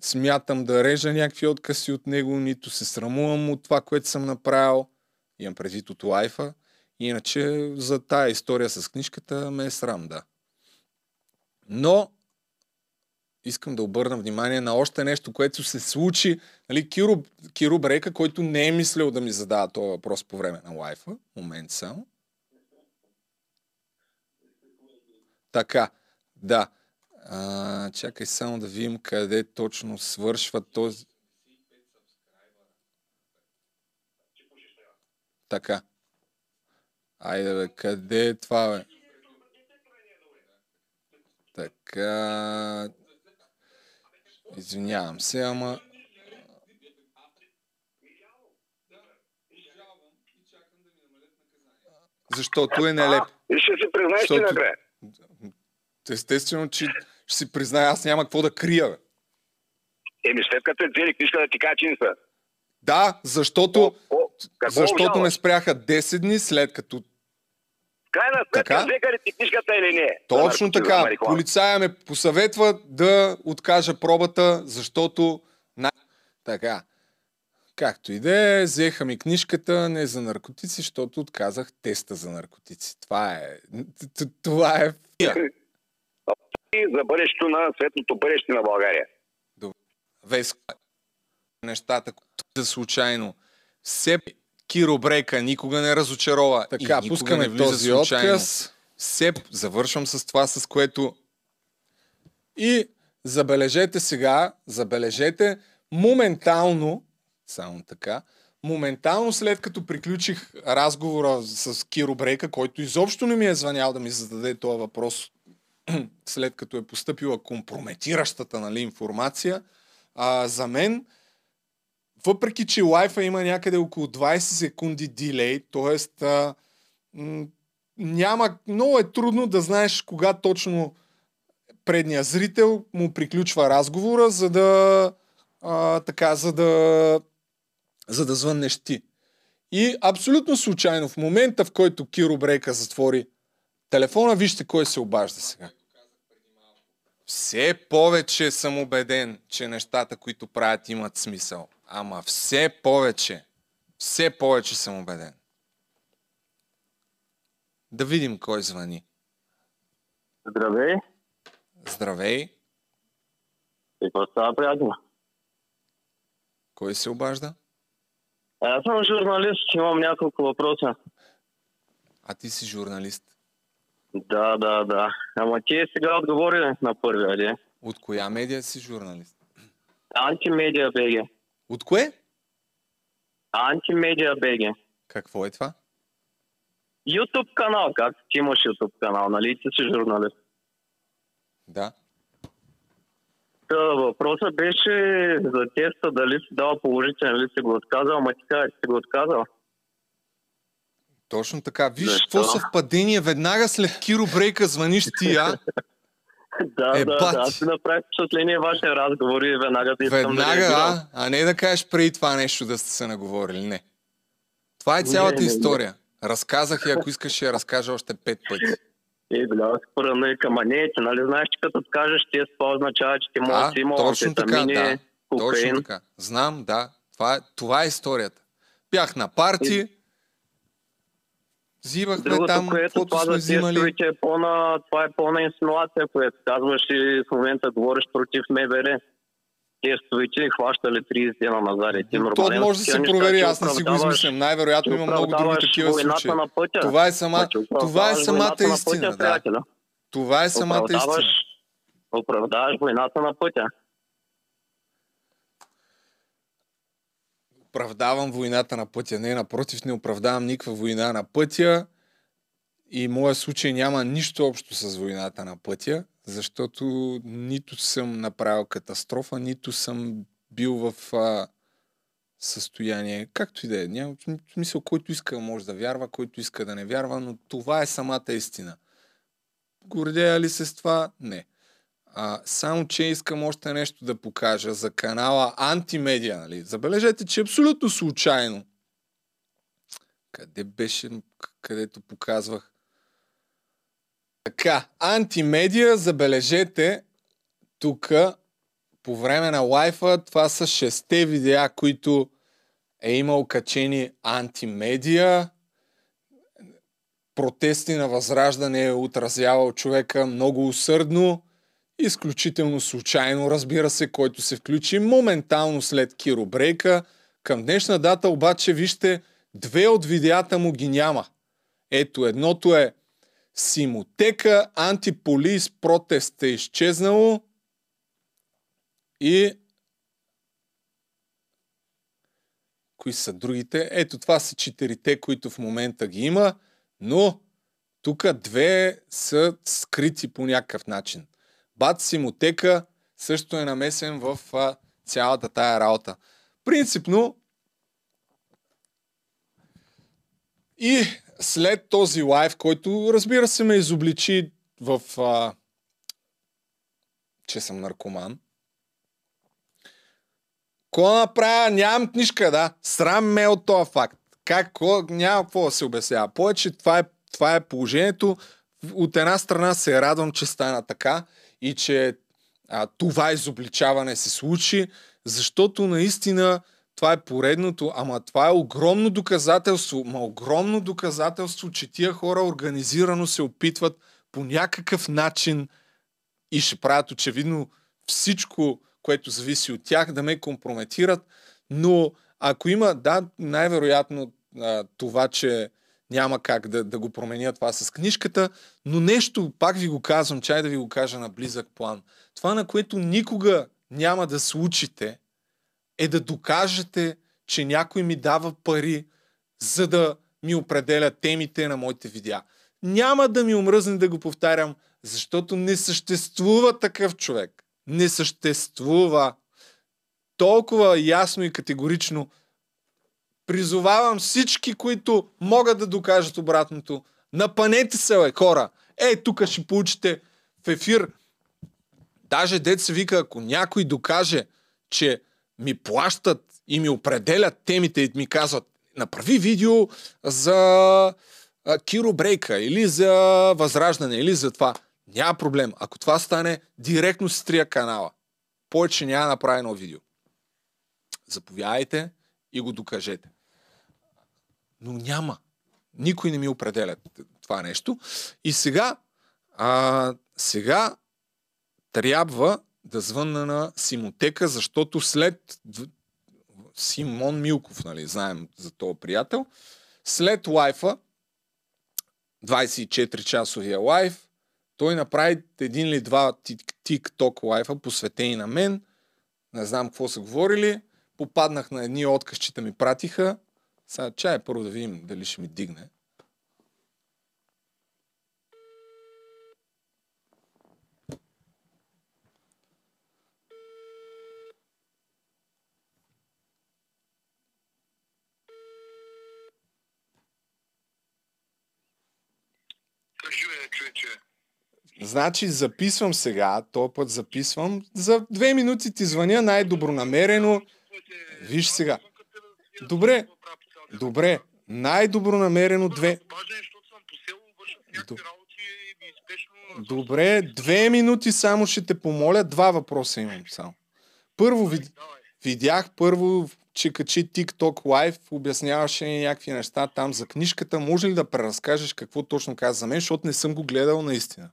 смятам да режа някакви откъси от него, нито се срамувам от това, което съм направил. Имам предвид от лайфа. Иначе за тая история с книжката ме е срам, да. Но искам да обърна внимание на още нещо, което се случи. Нали, Киро, Киро Брека, който не е мислил да ми задава този въпрос по време на лайфа. Момент само. Така, да. А, чакай само да видим къде точно свършва този... Така. Айде бе, къде е това бе? Така... Извинявам се, ама... Защото е нелеп. И ще си признаеш Защото- накрая. Естествено, че ще си призная, аз няма какво да крия. Бе. Еми след като е взели книжка да ти кажа, че не са. Да, защото, О, какво защото ме обжалваш? спряха 10 дни след като... Крайна сметка, взеха ли ти книжката или не? Точно така. Полицая ме посъветва да откажа пробата, защото... Така. Както и да е, взеха ми книжката не за наркотици, защото отказах теста за наркотици. Това е... Това е... за бъдещето на светлото бъдеще на България. Веско. Нещата, които са случайно. Все Киро Брейка никога не разочарова. Така, и пускаме не този случайно. отказ. Все, завършвам с това, с което... И забележете сега, забележете, моментално, само така, моментално след като приключих разговора с Киро Брейка, който изобщо не ми е звънял да ми зададе този въпрос, след като е поступила компрометиращата нали, информация, а, за мен, въпреки че лайфа има някъде около 20 секунди дилей, т.е. няма, много е трудно да знаеш кога точно предния зрител му приключва разговора, за да а, така, за да за да звъннеш ти. И абсолютно случайно, в момента в който Киро Брейка затвори телефона, вижте кой се обажда сега. Все повече съм убеден, че нещата, които правят, имат смисъл. Ама все повече, все повече съм убеден. Да видим кой звъни. Здравей. Здравей, И какво става, приятел? кой се обажда? Аз съм журналист, имам няколко въпроса. А ти си журналист. Да, да, да. Ама ти сега отговори на първия, де. От коя медия си журналист? Антимедия БГ. От кое? Антимедия БГ. Какво е това? YouTube канал, как ти имаш YouTube канал, нали ти си журналист? Да. Та, въпросът беше за теста, дали си дал положителен, или си го отказал, ама ти кажа, че си го отказал. Точно така. Виж Защо? какво съвпадение. Веднага след Киро Брейка звъниш ти, а? да, Е, да, бати. да. Аз си направих впечатление вашия разговор и веднага да да Веднага, реагирам. а? А не да кажеш преди това нещо да сте се наговорили. Не. Това е цялата Не, не, не. история. Разказах и ако искаш ще я разкажа още пет пъти. И бля, споръдна и към не, ти нали знаеш, че като кажеш тест, това означава, че ти може да А, си имал точно така, да. Точно кокаин. така. Знам, да. Това е, това е историята. Бях на парти, взимахме Другото, там, което това сме взимали. е пълна, това е пълна инсинуация, което казваш и в момента говориш против МВР. Тестовете хващали 30 дена назад. Ти То може да се провери, аз не си го измислям. Най-вероятно има много други такива случаи. Това е, сама, Значи, това е самата истина. Да. Това е самата истина. оправдаваш войната на пътя. Оправдавам войната на пътя. Не, напротив, не оправдавам никаква война на пътя. и моя случай няма нищо общо с войната на пътя, защото нито съм направил катастрофа, нито съм бил в а, състояние, както и да е. Няма смисъл, който иска може да вярва, който иска да не вярва, но това е самата истина. Гордея ли се с това? Не. А, само, че искам още нещо да покажа за канала Антимедия. Нали? Забележете, че абсолютно случайно. Къде беше, където показвах? Така, антимедия, забележете, тук по време на лайфа, това са шесте видеа, които е имал качени антимедия. Протести на възраждане е отразявал човека много усърдно, изключително случайно, разбира се, който се включи моментално след Киро Брейка. Към днешна дата обаче, вижте, две от видеята му ги няма. Ето, едното е Симотека, антиполис протест е изчезнало и кои са другите? Ето това са четирите, които в момента ги има, но тук две са скрити по някакъв начин. Бат Симотека също е намесен в а, цялата тая работа. Принципно и след този лайв, който разбира се ме изобличи в а, че съм наркоман, Ко направя? Нямам книжка, да. Срам ме от този факт. Как? Ко? Няма какво да се обяснява. Повече това е, това е положението. От една страна се радвам, че стана така и че а, това изобличаване се случи, защото наистина това е поредното, ама това е огромно доказателство, ма огромно доказателство, че тия хора организирано се опитват по някакъв начин и ще правят очевидно всичко, което зависи от тях, да ме компрометират. Но ако има, да, най-вероятно а, това, че няма как да, да го променя това с книжката, но нещо, пак ви го казвам, чай да ви го кажа на близък план. Това, на което никога няма да случите, е да докажете, че някой ми дава пари, за да ми определя темите на моите видеа. Няма да ми омръзне да го повтарям, защото не съществува такъв човек. Не съществува. Толкова ясно и категорично призовавам всички, които могат да докажат обратното. Напанете се, бе, хора. Е, тук ще получите в ефир. Даже се вика, ако някой докаже, че ми плащат и ми определят темите и ми казват, направи видео за Киро Брейка или за Възраждане или за това. Няма проблем. Ако това стане, директно се трия канала. Повече няма едно видео. Заповядайте и го докажете. Но няма. Никой не ми определя това нещо. И сега, а, сега трябва да звънна на Симотека, защото след Симон Милков, нали, знаем за този приятел, след лайфа, 24-часовия лайф, той направи един или два тик-ток лайфа, посветени на мен. Не знам какво са говорили. Попаднах на едни откъсчета ми пратиха. Сега чай първо да видим дали ще ми дигне. Значи записвам сега, този път записвам. За две минути ти звъня най-добронамерено. Виж сега. Добре, добре. Най-добронамерено две... Добре, две минути само ще те помоля. Два въпроса имам само. Първо, вид... видях първо, че качи TikTok Live, обясняваше някакви неща там за книжката. Може ли да преразкажеш какво точно каза за мен, защото не съм го гледал наистина?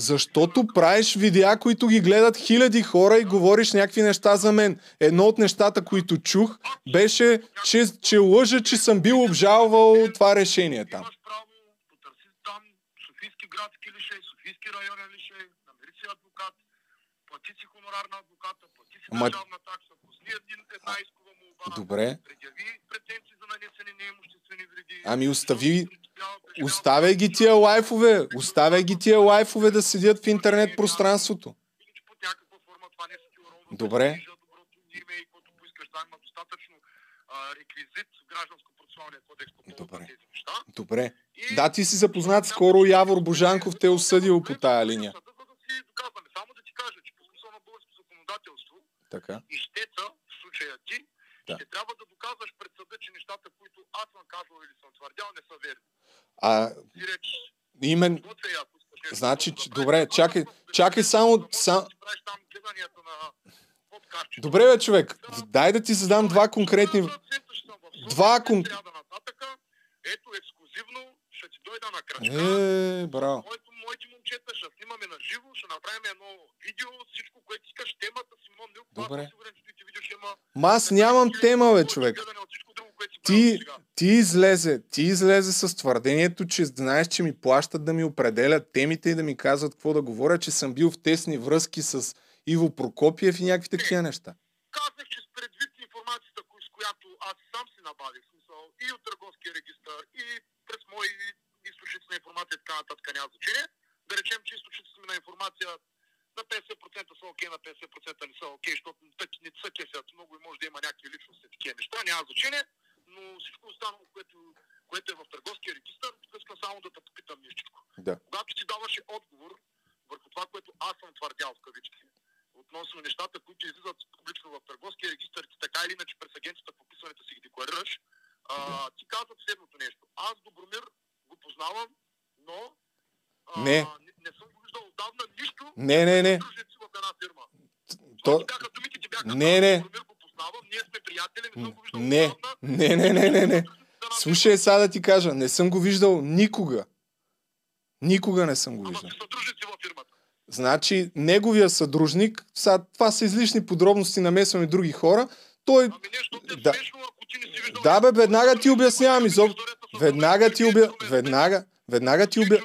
Защото правиш видеа, които ги гледат хиляди хора и говориш някакви неща за мен. Едно от нещата, които чух, беше, че, че лъжа, че съм бил обжалвал това решение там. Имаш право, потърси там Софийски градски лише, Софийски районен лише, намери си адвокат, плати си хонорар на адвоката, плати си Ама... държавна такса, пусни една искова молба, Добре. предяви претенции за нанесени неимущества Ами остави- Оставяй ги тия лайфове, оставяй ги тия лайфове да седят в интернет пространството. Добре. Добре. Добре. Да, ти си запознат скоро Явор Божанков те е осъдил по тая линия. Само да ти кажа, че по смисъл на българското законодателство Така. ищеца, в случая ти, Да. ще трябва да доказваш пред съда, че нещата, които аз съм казал или съм твърдял, не са верни. А имен... Значи, добре, чакай- чакай само- сам- си. Добре, бе, човек. Дай да ти задам два конкретни... Два кон- кон... Ето, ексклюзивно, ще ти дойда на крачка. Е, браво. Моето, моите момчета ще снимаме на живо, ще направим едно видео, всичко, което искаш, темата Милк. Аз Добре. съм сигурен, че твоите видео ще има... Ма аз нямам тема, бе, човек. си Ти. Ти излезе, ти излезе с твърдението, че знаеш, че ми плащат да ми определят темите и да ми казват какво да говоря, че съм бил в тесни връзки с Иво Прокопиев и някакви такива неща. Казах, че с предвид информацията, с която аз сам си набавих, смисъл и от търговския регистр, и през мои източници на информация така нататък няма значение. Да речем, че източниците ми на информация на 50% са окей, на 50% не са окей, защото так не са кесят много и може да има някакви личности такива неща, няма значение, но всичко останало, което, което е в търговския регистр, искам само да те попитам нещичко. Да. Когато ти даваше отговор върху това, което аз съм твърдял в кавички, относно нещата, които излизат публично в търговския регистр, ти така или иначе през агенцията по вписването си ги декларираш, а, ти казват следното нещо. Аз Добромир го познавам, но а, Не. не, не съм го виждал отдавна нищо. Не, не, не. В една фирма. То... Това ти бяха думите, ти бяха. Не, не. Добромир го познавам, ние сме приятели, не съм го виждал Не, не, не, не, не, не. Слушай сега да ти кажа, не съм го виждал никога. Никога не съм го виждал. Ама си съдружници във фирмата. Значи, неговия съдружник, сега, това са излишни подробности, намесваме други хора, той... Ами нещо те е Да. смешно, ако ти не си виждал. Да, бе, веднага ти обяснявам, изоб... Веднага ти обя... Веднага, веднага ти обя...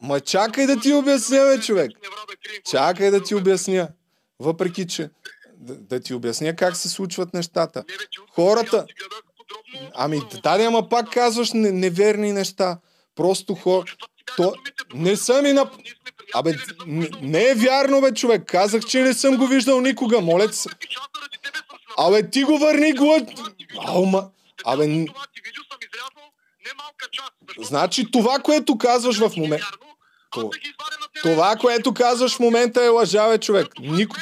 Ма чакай да ти обясня, бе, човек. Чакай да ти обясня. Въпреки, че... Да, да ти обясня как се случват нещата. Хората- Ами, да, ама пак казваш не, неверни неща. Просто хора... То- не съм и на- Абе, не, не е вярно, бе, човек. Казах, че не съм го виждал никога. Моля се. Абе, ти го върни глад... Аума... Абе, значи това, което казваш в е момента... То-. Това, което казваш в момента е лъжа, бе, човек. Нико...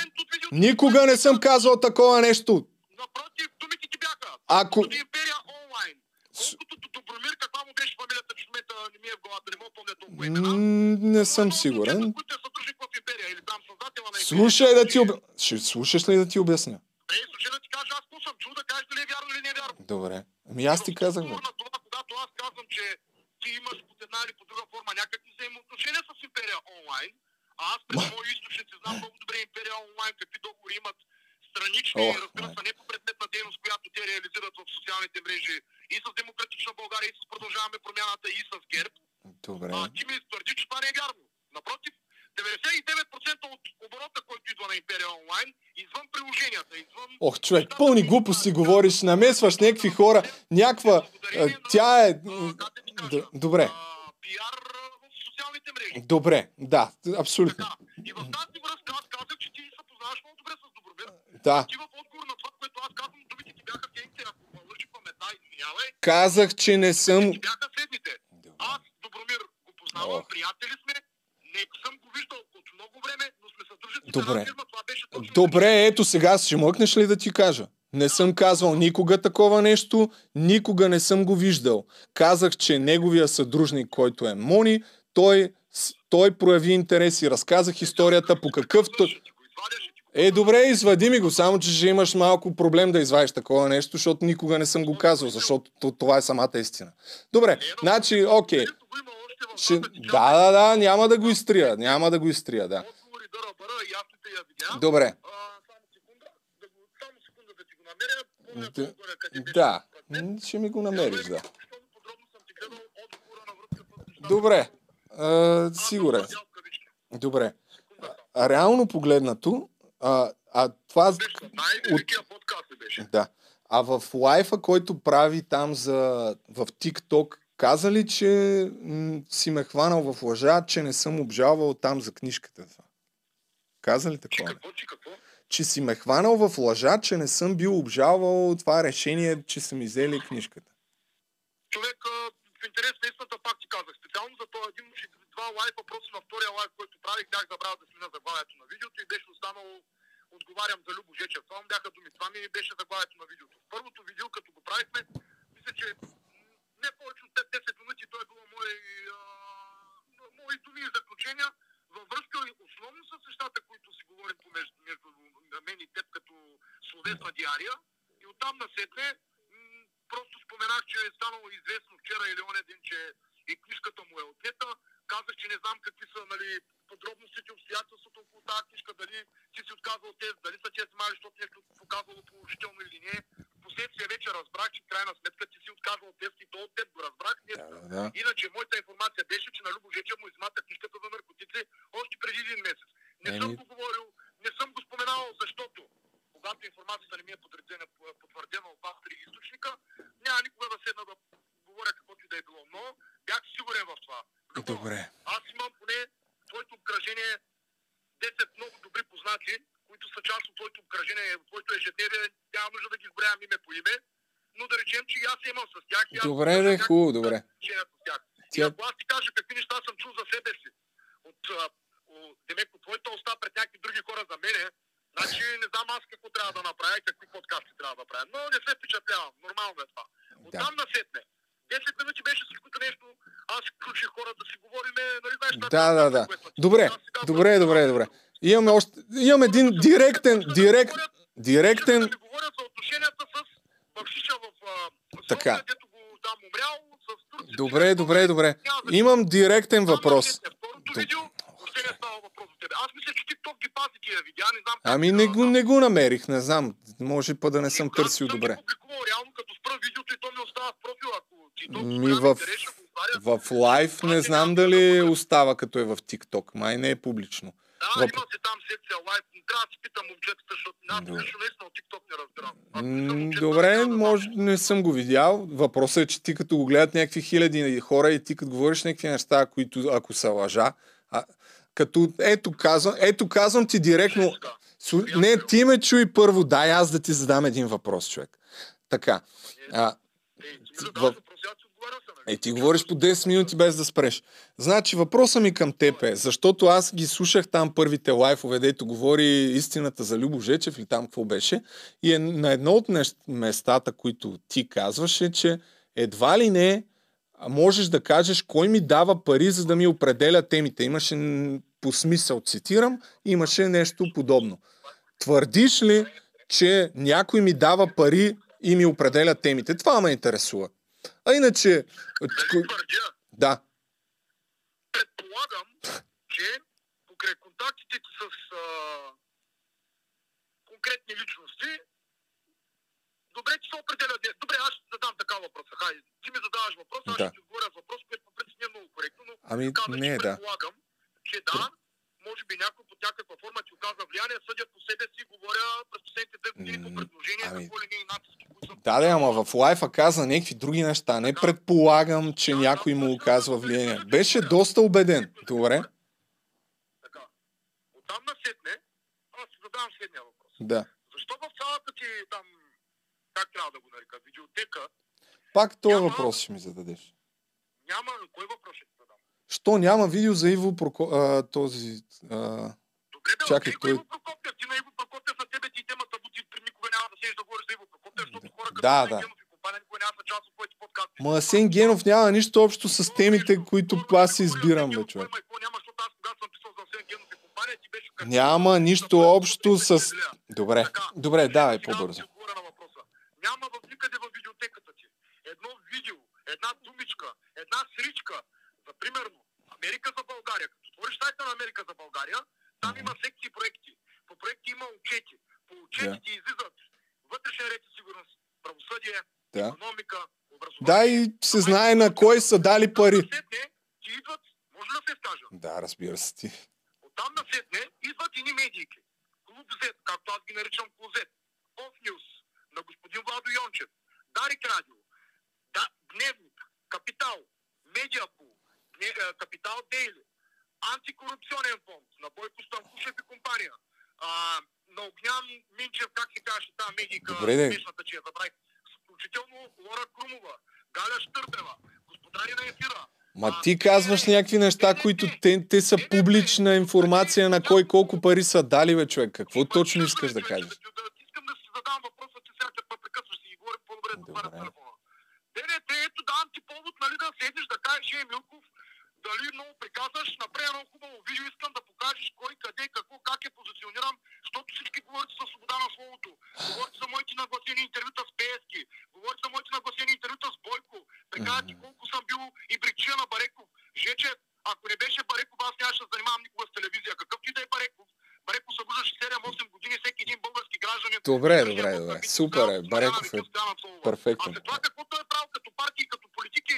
Никога не съм казал такова нещо. Напротив, думите ти бяха. Ако... Колкото Империя онлайн. Колкото до Добромир, каква му беше фамилията, че в момента не ми е в главата, не мога помня толкова имена. Не съм сигурен. е Империя. Слушай да ти об... Ще слушаш ли да ти обясня? Ей, слушай да ти кажа, аз какво съм чул да кажеш дали е вярно или не е вярно. Добре. Ами аз ти казах, това, когато аз казвам, че ти имаш под една или по друга форма някакви взаимоотношения с Империя онлайн, а аз през мои източници знам много добре Империя онлайн какви договори имат странични, Ох, разбира се, не по предметна дейност, която те реализират в социалните мрежи и с Демократична България, и с Продължаваме промяната, и с ГЕРБ. Добре. А ти ми твърди, че това не е вярно. Напротив, 99% от оборота, който идва на Империя онлайн, извън приложенията, извън... Ох, човек, пълни глупости говориш, намесваш някакви хора, някаква... Тя е... Добре, пиар в социалните мрежи. добре, да, абсолютно. И в тази връзка аз казах, че ти се познаваш много добре с Добромир. Да, Ти в отговор на това, което аз казвам, думите ти бяха следните, ако лъжи паметта, извинявай, казах, че не съм... ти бяха следните. Аз, Добромир, го познавам, приятели сме, не съм го виждал от много време, но сме съдружници Добре. една фирма, това беше точно Добре, ето сега ще мъкнеш ли да ти кажа? Не съм казвал никога такова нещо, никога не съм го виждал. Казах, че неговия съдружник, който е Мони, той, той прояви интерес и разказах историята по какъв... Е, добре, извади ми го, само че ще имаш малко проблем да извадиш такова нещо, защото никога не съм го казал, защото това е самата истина. Добре, значи, окей. Ето го има още в Ще... Да, да, да, няма да го изтрия, няма да го изтрия, да. Отговори дъра бъра и аз те я видя. Добре, А, само секунда, да го, само секунда да ти го намеря. Помня Да. по-горе къде беше да, ще ми го намериш, да. Отговора. Добре, а, сигурен. Добре. А, реално погледнато, а, а това... Беше? Да. А в лайфа, който прави там за, в TikTok, каза ли, че м- си ме хванал в лъжа, че не съм обжалвал там за книжката? Това? Каза ли Че такова? какво, че какво? Че си ме хванал в лъжа, че не съм бил обжалвал това решение, че са ми взели книжката. човек в интерес на истината пак ти казах. Специално за този един два лайфа, просто на втория лайф, който правих, бях забравил да сменя заглавието на видеото и беше останало отговарям за Любо Жечев. Това му бяха думи. Това ми беше заглавието на видеото. В първото видео, като го правихме, мисля, че не повече от 10 минути той е било мои, а, мои думи и заключения във връзка основно с нещата, които си говорим помежду между мен и теб като словесна диария. И оттам насетне м, просто споменах, че е станало известно вчера или оня ден, че и книжката му е отнета. Казах, че не знам какви са нали, подробностите, обстоятелствата около тази книжка, дали ти си отказал тест, дали са те мали, защото нещо показало положително или не. Впоследствие вече разбрах, че в крайна сметка ти си отказал тест и то от теб го разбрах. Не, Да, да. Иначе моята информация беше, че на Любо Жечев му измата книжката за наркотици още преди един месец. Не съм Еми- го говорил, не съм го споменавал, защото когато информацията не ми е потвърдена, потвърдена от два три източника, няма никога да седна да говоря каквото и да е било. Но бях сигурен в това. Любо, Добре. Аз имам поне твоето обкръжение 10 много добри познати, които са част от твоето обкръжение, от твоето ежедневие. Няма нужда да ги изброявам име по име, но да речем, че и аз имам с тях. И аз Добре, някакви хубаво, добре. тях. И ако аз ти кажа какви неща съм чул за себе си, от, от твоята уста пред някакви други хора за мене, значи не знам аз какво трябва да направя и какви подкасти трябва да правя. Но не се впечатлявам. Нормално е това. От Да. там насетне. 10 минути беше всичкото нещо. Аз включих хора да си говорим, нали знаеш, Да, е да, да. Добре, добре, добре, добре. Имаме още, имам един директен, директ, директен, да ми говорят за отношенията с Бакшиша в а, Така. Добре, добре, добре. Имам директен въпрос. Аз мисля, че TikTok ги пази тия видеа, не знам. Ами не го, не го намерих, не знам. Може па да не съм търсил съм ги добре. публикувал, реално като спра видеото и то ми остава в профила, ако ти то Ми в, в лайв не знам дали остава като е в TikTok. Май не е публично. Да, въп- има си там секция лайф. Трябва да си питам момчетата, защото аз лично наистина от TikTok не разбирам. Добре, да може, знам. не съм го видял. Въпросът е, че ти като го гледат някакви хиляди хора и ти като говориш някакви неща, които ако са лъжа, а, като ето казвам, ето казвам ти директно, Така. Су- Не, ти ме чуй първо. Дай аз да ти задам един въпрос, човек. Така. А, Ей, ти ми в- е, ти говориш по 10 минути без да спреш. Значи, въпросът ми към теб е, защото аз ги слушах там първите лайфове, дето говори истината за Любо Жечев или там какво беше. И е на едно от местата, които ти казваше, че едва ли не можеш да кажеш кой ми дава пари, за да ми определя темите. Имаше по смисъл, цитирам, имаше нещо подобно. Твърдиш ли, че някой ми дава пари и ми определя темите? Това ме интересува. А иначе, Дали твърдя, да, предполагам, че покрай контактите ти с а, конкретни личности, добре, че се определя. Добре, аз ще задам така въпроса. Хайде, ти ми задаваш въпрос, аз Да. ще ти отговоря въпрос, който по принцип не е много коректно, но ами казах, не, че да. предполагам, че да, може би някой под някаква форма ти оказа влияние, съдя по себе си, говоря през последните две години по М, предложения, ами- какво ли не и натиски, които Да, да, ама в лайфа каза някакви други неща. Не предполагам, че някой му оказва влияние. Беше доста убеден. Добре? Така. Оттам насетне, аз си задавам следния въпрос. Да. Защо в цялата ти там, как трябва да го нарека, видеотека, Пак този Няма. въпрос ще ми зададеш. няма, кой въпрос ще? Що няма видео за Иво Проко... а, този... А... Добре, бе, Чакай, той- Иво Прокопиев, ти на Иво Прокопиев на тебе ти темата бути при никога няма да седиш да говориш за Иво Прокопиев, защото хора като Да, да. Генов и компания никога няма да част от твоите подкасти. Ма Асен Генов няма нищо общо с темите, които аз си избирам, бе, човек. Няма, нищо общо с... Добре, добре, давай по-бързо. Няма в никъде в видеотеката ти едно видео, една думичка, една сричка примерно Америка за България. Като отвориш сайта на Америка за България, там има секции проекти. По проекти има отчети. По отчетите излизат вътрешен ред и сигурност, правосъдие, Да. економика, образование. Да, и се знае на кой са дали пари. Насетне ти идват, може да се изкажа? Да, разбира се ти. Оттам насетне идват ини медийки. Клуб Z, както аз ги наричам Клуб Z. Off News, на господин Владо Йончев, Дарик Радио, да, Дневник, Капитал, Медиапул, Капитал Дейли, Антикорупционен фонд, на Бойко Станкушев и компания, а, на Огнян Минчев, как се казваше тази де. смешната, че я забравих, включително Лора Крумова, Галя Штърбева, господари на ефира, Ма ти казваш някакви неща, които те, те са публична информация на кой колко пари са дали, бе, човек. Какво точно искаш да кажеш? Искам да си задам въпроса, че сега те прекъсваш и говори по-добре да телефона. Те не, те ето давам ти повод, нали, да седнеш да кажеш, е, Милков, дали много приказваш, направи едно хубаво видео, искам да покажеш кой, къде, какво, как е позиционирам, защото всички говорите за свобода на словото. Говорите за моите нагласени интервюта с Пески, говорите за моите нагласени интервюта с Бойко, приказват ти колко съм бил и причина на Бареков. Жече, ако не беше Бареков, аз нямаше да се занимавам никога с телевизия. Какъвто и да е Бареков, Бареков събуждаше 7-8 години всеки един български гражданин. Добре, добре, добре. Супер е. Бареков е перфектен. А след това каквото е правил като партии, като политики,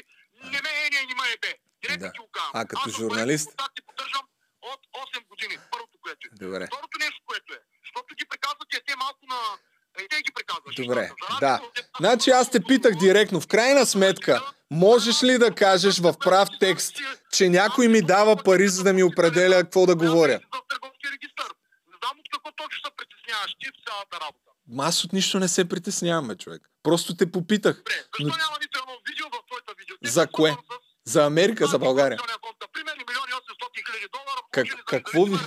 не ме е, не, не ме е бе. Директно Да. ти го казвам. А като Аз журналист? Бареков контакти поддържам от 8 години. Първото, което е. Добре. Второто нещо, което е. Защото ги приказвате те малко на... Е, те ги приказваш. Добре, да. Значи аз те питах директно, в крайна сметка, можеш ли да кажеш в прав текст, че някой ми дава пари, за да ми определя какво да говоря? Не знам от какво точно се притесняваш ти в цялата работа. Аз от нищо не се притесняваме, човек. Просто те попитах. Добре, защо Но- няма нито едно видео в твоята видео? Ти За кое? с- За Америка, за България. Фонд, Например, милиони 800 хиляди долара. Как- какво ви-.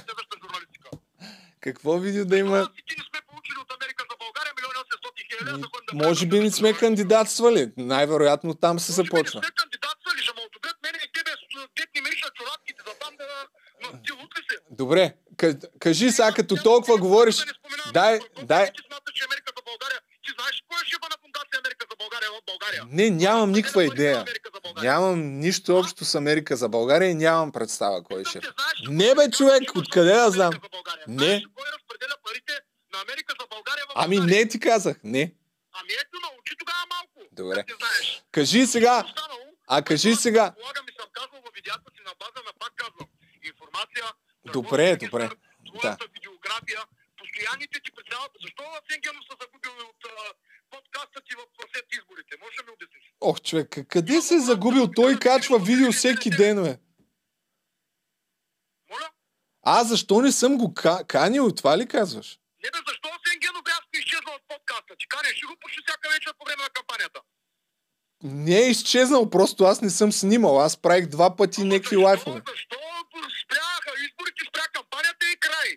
Какво видео да има? Аз и ти не сме получили от Америка за България милиони 800 хиляди. за да ходим да Може би не сме кандидатствали. Най-вероятно там се Може би не започна. сме кандидатствали, ще ме отобрят мене и тебе, с- дет ни мириш на чорапките, за там да... Но ти лут ли си? Добре, ка- кажи сега, като толкова говориш, дай, дай. Ти смяташ, че Америка за България. Ти знаеш кой е шефа на фундация Америка за България в България? Не, нямам никаква е идея. Нямам нищо общо с Америка за България и нямам представа кой е ли Не, бе, е човек, откъде да знам? Не. Кой разпределя парите на Америка за България в Ами не ти казах, не. Ами ето, научи тогава малко. Добре. Да. Кажи сега, Останало, а кажи сега. Полагам и съм казвал във видеята си на база на пак казвам. Информация. Добре, добре. Твоята видеография. Постоянните ти председател. Защо Асен Генов са загубили от а, подкаста ти в след изборите? Може да ми обясниш? Ох, човек, къде се е загубил? Той качва видео всеки ден, бе. Моля? Аз защо не съм го ка- канил? Това ли казваш? Не бе, защо Асен Генов рязко изчезна от подкаста? Ти канеш ли го почти всяка вечер по време на кампанията? Не е изчезнал, просто аз не съм снимал. Аз правих два пъти някакви лайфове. Защо спряха изборите, спря кампанията и край?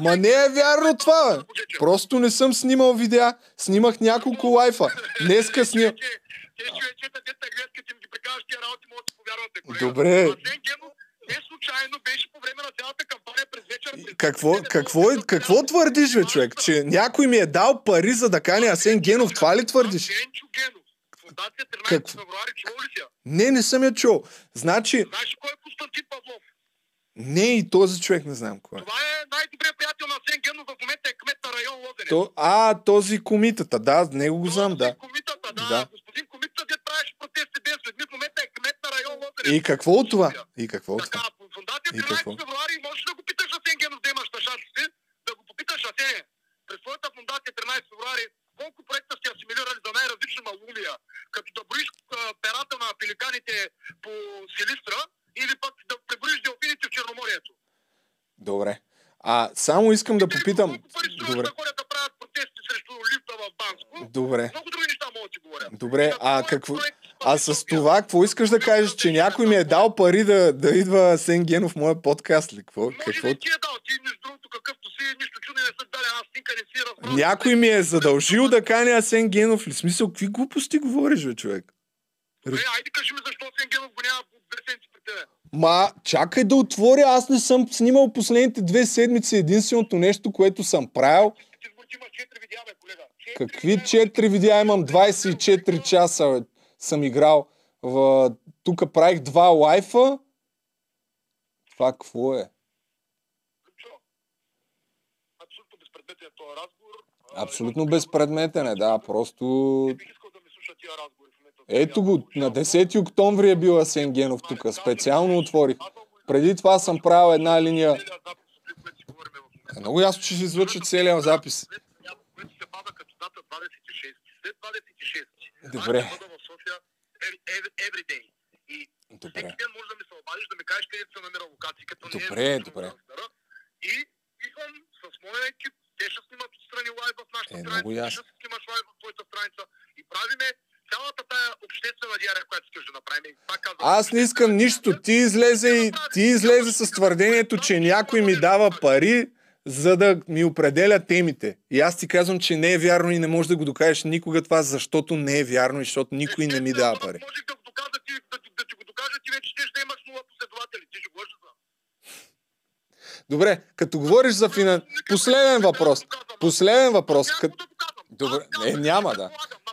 Ма не е вярно това, бе. Просто не съм снимал видеа. Снимах няколко лайфа. Днеска снимам. Те човечета, те те гледат, като им ги прекараш тия работи, могат да си повярвате, колега. Добре. Не случайно беше по време на цялата кампания през вечер. Какво, какво, е, какво твърдиш, бе, човек? Че някой ми е дал пари за да кани Асен Генов. Това ли твърдиш? Генчо Генов. Фундация 13 Какво? февруари, чувал ли си? Не, не съм я чул. Значи, Знаеш кой е Константин Павлов? Не и този човек не знам кой е. Това е най-добрият приятел на Асен Генов, в момента е кмет на район Лозенец. То, а, този комитата, да, него го знам, да. Комитата, да. Да. Господин Комитата, де правеше протести днес, след в момента е кмет на район Лозенец. И какво от това? И какво от Така, това? по фундация И какво? 13 февруари можеш да го питаш Асен Генов да имаш на шансите, да го попиташ Асене. През своята фундация 13 февруари колко проекта сте асимилирали за най-различна малумия, като да броиш перата на пеликаните по Силистра или пък да преброиш делфините в Черноморието. Добре. А, само искам да попитам... Колко пари Добре. да да правят протести срещу лифта в Банско? Добре. Много други неща могат да ти говоря. Добре, а твой какво... А с това, какво искаш да кажеш, че някой ми е дал пари да, да идва Сен Генов в моя подкаст ли? Какво? Може какво? ти е дал, ти между другото какъвто си, нищо чудо не са дали, аз снимка не си разбрал. Някой ми е задължил да кани Асен Генов ли? В Смисъл, какви глупости говориш, бе, човек? Добре, айде кажи ми защо Сенгенов го няма две седмици. Ма, чакай да отворя, аз не съм снимал последните две седмици. Единственото нещо, което съм правил, Ти избор, ти имаш 4 видеа, бе, колега. Четири какви четири видеа имам? 24 часа бе, съм играл. В... Тук правих два лайфа. Това какво е? Абсолютно безпредметен е този разговор. Абсолютно безпредметен е, да, просто... Не бих искал да ми слуша тия момента. Ето го, на 10 октомври е бил Асен Генов тук, специално отворих. Преди това съм правил една линия... Е, много ясно, че ще излъча целият запис. Което се пада като дата 26. Добре. Добре. всеки ден може да ми се обадиш, да ми кажеш къде се намира локация, като не Добре, е добре. И идвам с моя екип, те ще снимат отстрани лайв в нашата Е, страница, ще снимаш лайв в твоята страница и правиме цялата тая обществена диария, която искаш да направим. Пак казвам, Аз не искам нищо. Ти излезе и ти излезе с твърдението, че някой ми дава пари, за да ми определя темите. И аз ти казвам, че не е вярно и не можеш да го докажеш никога това, защото не е вярно и защото никой не ми дава пари. Да го докажа ти, да, да ти го докажа ти вече ще имаш нула последователи. Ти ще го. Добре, като говориш за финан... Последен въпрос. Последен въпрос. Кът... Добре, Аз казвам, е, няма да.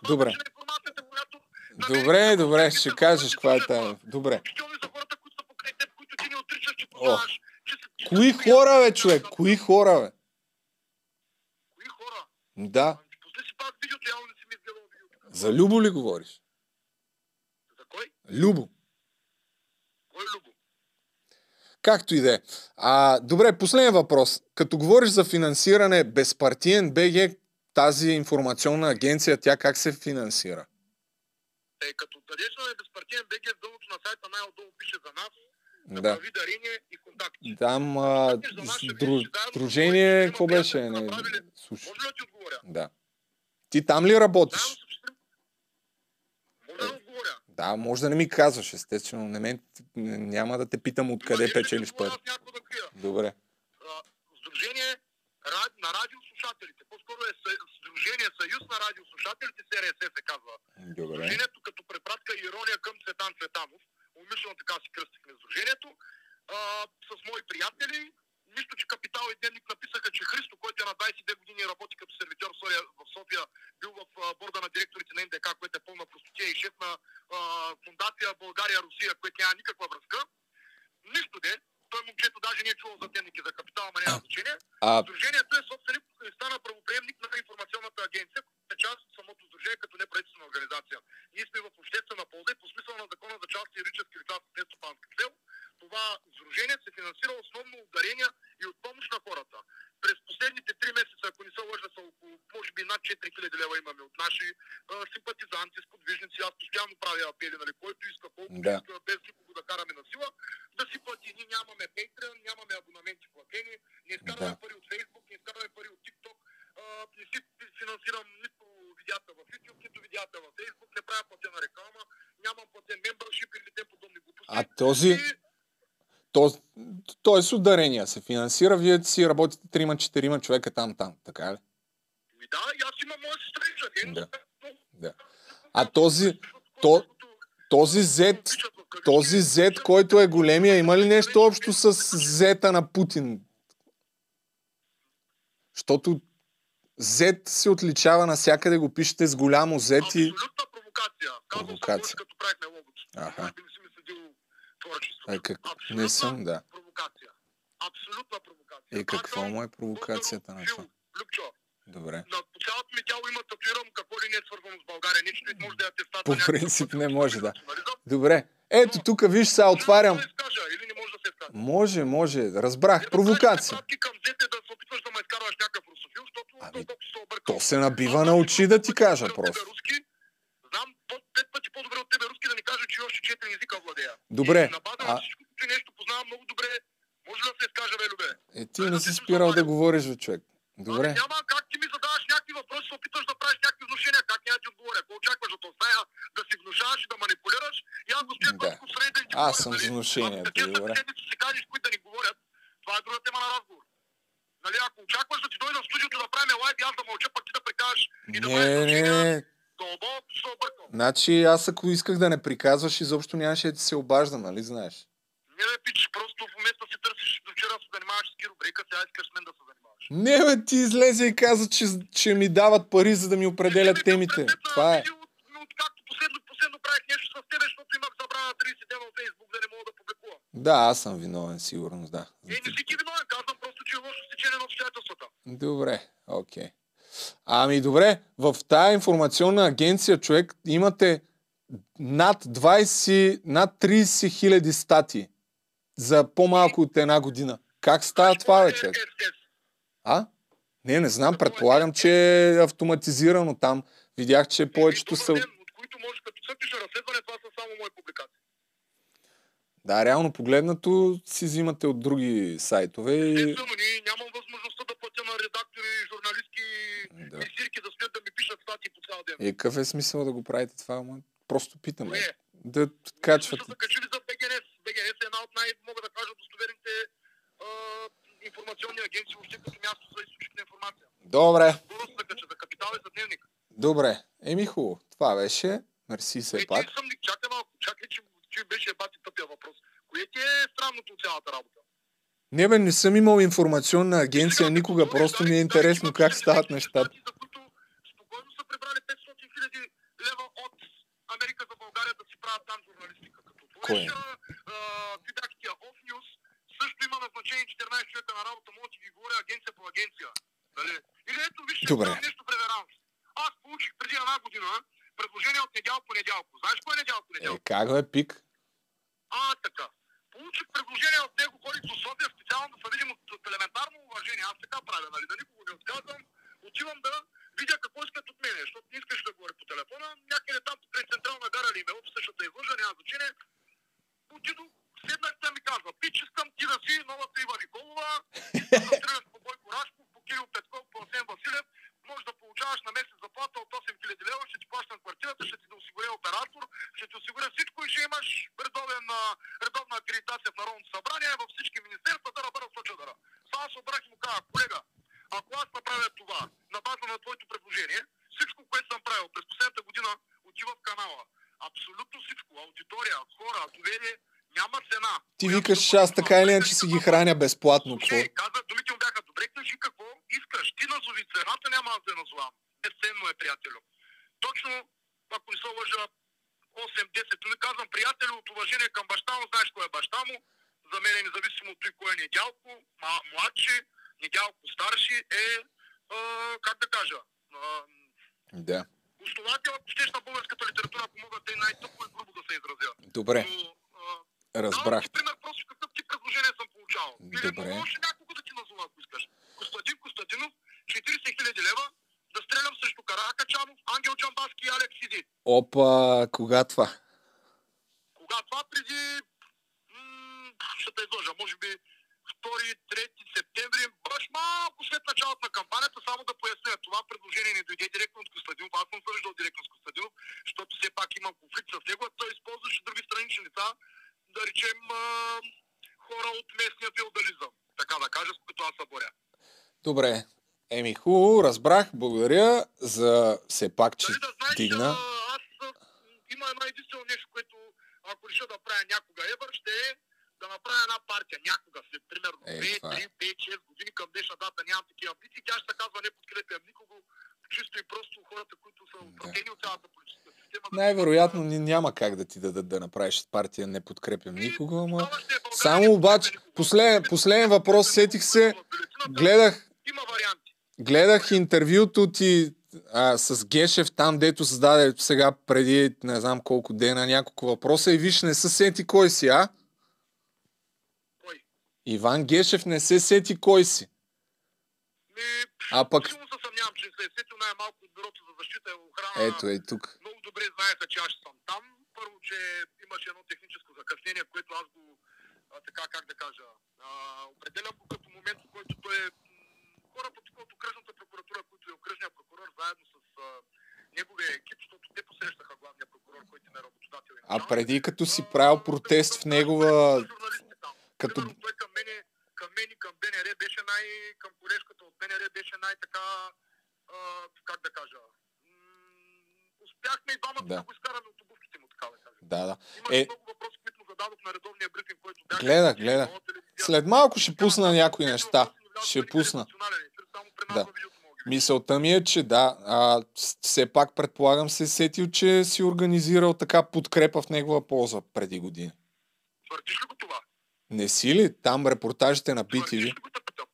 Добре. базата на информацията, която на мен Добре, добре, ще кажеш каква е това. Добре. Са Кои хора, бе, човек? Кои хора, бе? Кои хора? Да. За Любо ли говориш? За кой? Любо. Кой е Любо? Както и да е. А, добре, последен въпрос. Като говориш за финансиране, безпартиен БГ, тази информационна агенция, тя как се финансира? Е, като дадеш на безпартиен БГ в дъното на сайта, най-отдолу пише за нас, да Да. прави дарение и контакти. Там а, с дружение, какво беше? Не, направили- слушай. Може ли да ти отговоря? Да. Ти там ли работиш? Четири- Може да отговоря. Да, може да не ми казваш, естествено. Не мен, няма да те питам откъде Ма, не ли да ти печелиш пари. Да. Добре. А, Сдружение на радиослушателите. По-скоро е Сдружение Съюз на радиослушателите, СРС се казва. Добре. Сдружението препратка и ирония към Цветан Цветанов. Умишлено така си кръстихме Сдружението. А, с мои приятели. Нищо, че Капитал и Дневник написаха, че Христо, който е на 22 години работи като сервитьор в София, бил в борда на директорите на НДК, което е пълна простотия и шеф на а, фундация България-Русия, което няма никаква връзка. Нищо де. Той момчето даже не е чувал за дневники за капитал, ама няма значение. Сдружението е собственик и стана правоприемник на информационната агенция, която е част от самото сдружение като неправителствена организация. Ние сме в обществена полза и по смисъл на закона за частни юридически лица с нестопанска цел. Това сдружение се финансира основно от дарения и от помощ на хората. През последните три месеца, ако не се лъжа, са около, може би над 4000 лева имаме от наши а, симпатизанти, сподвижници. Аз постоянно правя апели, нали, който иска, колко Да. иска, без никого да караме на сила, да си плати. Ние нямаме Patreon, нямаме абонаменти платени, не изкарваме Да. пари от Facebook, не изкарваме пари от TikTok, а, не си финансирам нито видеята в YouTube, нито видеята в Facebook, не правя платена реклама, нямам платен membership или те подобни глупости. а този, И то, то е с ударения се финансира, вие си работите трима-четирима човека там-там, така ли? Ми да, и аз имам моя дейност. Да. Да. А този- то- Този Z, този Z, който е големия, има ли нещо общо с Z на Путин? Защото Z се отличава навсякъде, го пишете с голямо Z и... Абсолютна провокация. Казвам Провокация. съм, като правихме логото. Аха. Не си ми следил творчеството. Е, как... Абсолютна Не съм, да. провокация. Абсолютна провокация. И Аз какво му е провокацията на това? Любчо, Добре. на по цялото ми тяло има татуирано какво ли не е свързано с България. Нищо не може да е атестат. По принцип не може, да. Добре. Ето тук, виж, сега отварям. Може да се изкажа или не може да се изкаже. Може, може. Разбрах. Не Провокация. към да се опитваш да ме изкарваш някакъв Ами. То се набива на очи да ти кажа просто. Знам пет пъти по-добре от тебе руски да ни кажа, че още четири езика владея. Добре, на база а- на всичко, че нещо познавам много добре, може да се изкаже, бе, Любе? Е, ти не си спирал да говориш, бе, човек. Добре. Ами няма как ти ми задаваш някакви въпроси, се опитваш да правиш някакви внушения, как няма ти отговоря. Ако очакваш от зная да си внушаваш и да манипулираш, и аз господин Да. Костов сред да ти Аз говоря, съм нали? такива добре. си кажеш, които да ни говорят, това е друга тема на разговор. Нали, ако очакваш да ти дойда в студиото да правим лайв и аз да мълча, пък ти да прикажеш и да Не, внушения, не. дълбоко се объркал. Значи аз ако исках да не приказваш, изобщо нямаше да ти се обаждам, нали знаеш? Не ме пич, просто в момента си търсиш, до вчера се занимаваш с кирубрика, сега искаш с мен да се занимаваш. Не, бе, ти излезе и каза, че, че ми дават пари, за да ми определят темите. на Това е. видео, но Откакто последно, последно правих нещо с тебе, защото имах забрана 30 дена от Фейсбук да не мога да публикувам. Да, аз съм виновен, сигурно, да. Е, не си ти виновен, казвам просто, че е лошо стечение на обстоятелствата. Добре, окей. Ами добре, в тая информационна агенция, човек, имате над 20, над 30 хиляди стати за по-малко от една година. Как става това, бе, човек? Е, е, е. А? Не, не знам, предполагам, че е автоматизирано там. Видях, че повечето са... от които може като цъкнеш разследване, това са само мои публикации. Да, реално погледнато си взимате от други сайтове и... Естествено, ние нямам възможността да платя на редактори, журналистки, Да. месирки да смеят да ми пишат статии по цял ден. Е, какъв е смисъл да го правите това, ама? Просто питаме. Кое? Да качвате. Са качили за БГНС. БГНС е една от най, мога да кажа, достоверните а, информационни агенции, въобще като място за източник на информация. Добре, Скоро се кача за капитал и за дневник. добре. Еми хубаво. Това беше. Мерси Е, все ти пак. съм, чакай малко, чакай, че, че беше бати тъпия въпрос. Кое ти е странното от цялата работа? Не бе, не съм имал информационна агенция никога, просто ми е дали- интересно дали как стават нещата. За които спокойно са прибрали 500 хиляди лева от Америка за България да си правят там журналистика. Като Кое? отвориш а, ти бях тия Off News, също има назначени 14 човека на работа, мога ти ги говоря агенция по агенция. Нали? Или ето виж, ще Добре. нещо преверанс. Аз получих преди една година предложение от недял по недялко. Знаеш кой е недял по Е, недялко? как бе, пик? А, така. Получих предложение от него, ходих до София специално да се видим от, от елементарно уважение. Аз така правя, нали? Да никого не отказвам. Отивам да видя какво искат от мене, защото не искаш да говоря по телефона. Някъде там през централна гара или ме същата излъжа, няма значение. Отидох, седнах там и казва, пич, искам ти да си новата Ива Николова, искам да стреляш по Бойко Рашков, по Кирил Петков, по Асен Василев, може да получаваш на месец заплата от 8000 лева, ще ти плащам квартирата, ще ти да осигуря оператор, ще ти осигуря всичко и ще имаш редовен, редовна акредитация в Народното събрание, във всички министерства, да бъда случа дара. Само се обрах и му казах, колега, ако аз направя това на база на твоето предложение, всичко, което съм правил през последната година, отива в канала. Абсолютно всичко. Аудитория, хора, доверие, няма цена. Ти викаш, аз така или иначе си ги храня безплатно. Слушай, каза, думите му бяха добре, кажи какво искаш. Ти назови цената, няма аз да назовам. Безценно е, приятелю. Точно, ако не се лъжа, 8-10 думи, казвам, приятелю, от уважение към баща му, знаеш кой е баща му. За мен е независимо от той кой е недялко, младши, недялко старши е, а, как да кажа, а, Да. основател, ако щеш на българската литература, ако мога да е най-тъпо и грубо да се изразя. Добре, Но, разбрах. Давам ти пример просто какъв ти предложения съм получавал. Или Добре. мога още няколко да ти назова, ако искаш. Костадин Костадинов, 40 хиляди лева, да стрелям срещу Каракачанов, Ангел Джамбаски и Алекс Сиди. Опа, кога това? Кога това преди... М- ще те изложа, може би 2-3 септември, баш малко след началото на кампанията, само да поясня, това предложение не дойде директно от Костадинов, аз съм се виждал директно с Костадинов, защото все пак имам конфликт с него, а той използваше други странични лица, да речем а, хора от местния феодализъм, така да кажа, с които аз се боря. Добре. Еми, хубаво, разбрах. Благодаря за все пак, че Дали да знаеш, дигна. а, аз а, има едно единствено нещо, което ако реша да правя някога Евър, ще е да направя една партия някога, след примерно Е, 2, това е. 3, 5, 6 години към днешна дата, нямам такива амбиции, тя ще се казва не подкрепям никого, чисто и просто хората, които са отвратени от цялата да Най-вероятно няма как да ти дадат да направиш партия, не подкрепям И никого, ама... е Само обаче, последен, последен въпрос, сетих се, гледах, гледах интервюто ти а, с Гешев, там дето създаде сега преди не знам колко дена няколко въпроса и виж не се сети кой си, а? Кой? Иван Гешев не се сети кой си. Ми, А пък, Силно се съмнявам, че се е сетил най-малко защита и охрана. ето е тук. много добре знаеха, че аз съм там. Първо, че имаше едно техническо закъснение, което аз го, а, така как да кажа, а, определям го като момент, в който той е хората тук от окръжната прокуратура, които е окръжния прокурор, заедно с а, неговия екип, защото те посрещаха главния прокурор, който е работодател. А преди като си А, правил протест в го негова... там. Като... Примерно, той към мене, към мен и към БНР беше най... към колежката от БНР беше най-така... А, как да кажа... м, успяхме и двамата Да. да. го изкараме от обувките му, така да кажа. Да, да. Имаше Е. много въпроси, които му зададох на редовния брифинг, който бях. Гледах, гледах. След малко ще пусна някои неща. Ще пусна. Да. Мисълта ми е, че да, а, все пак предполагам се е сетил, че си организирал така подкрепа в негова полза преди години. Твърдиш ли го това? Не си ли там репортажите на BTV? питам?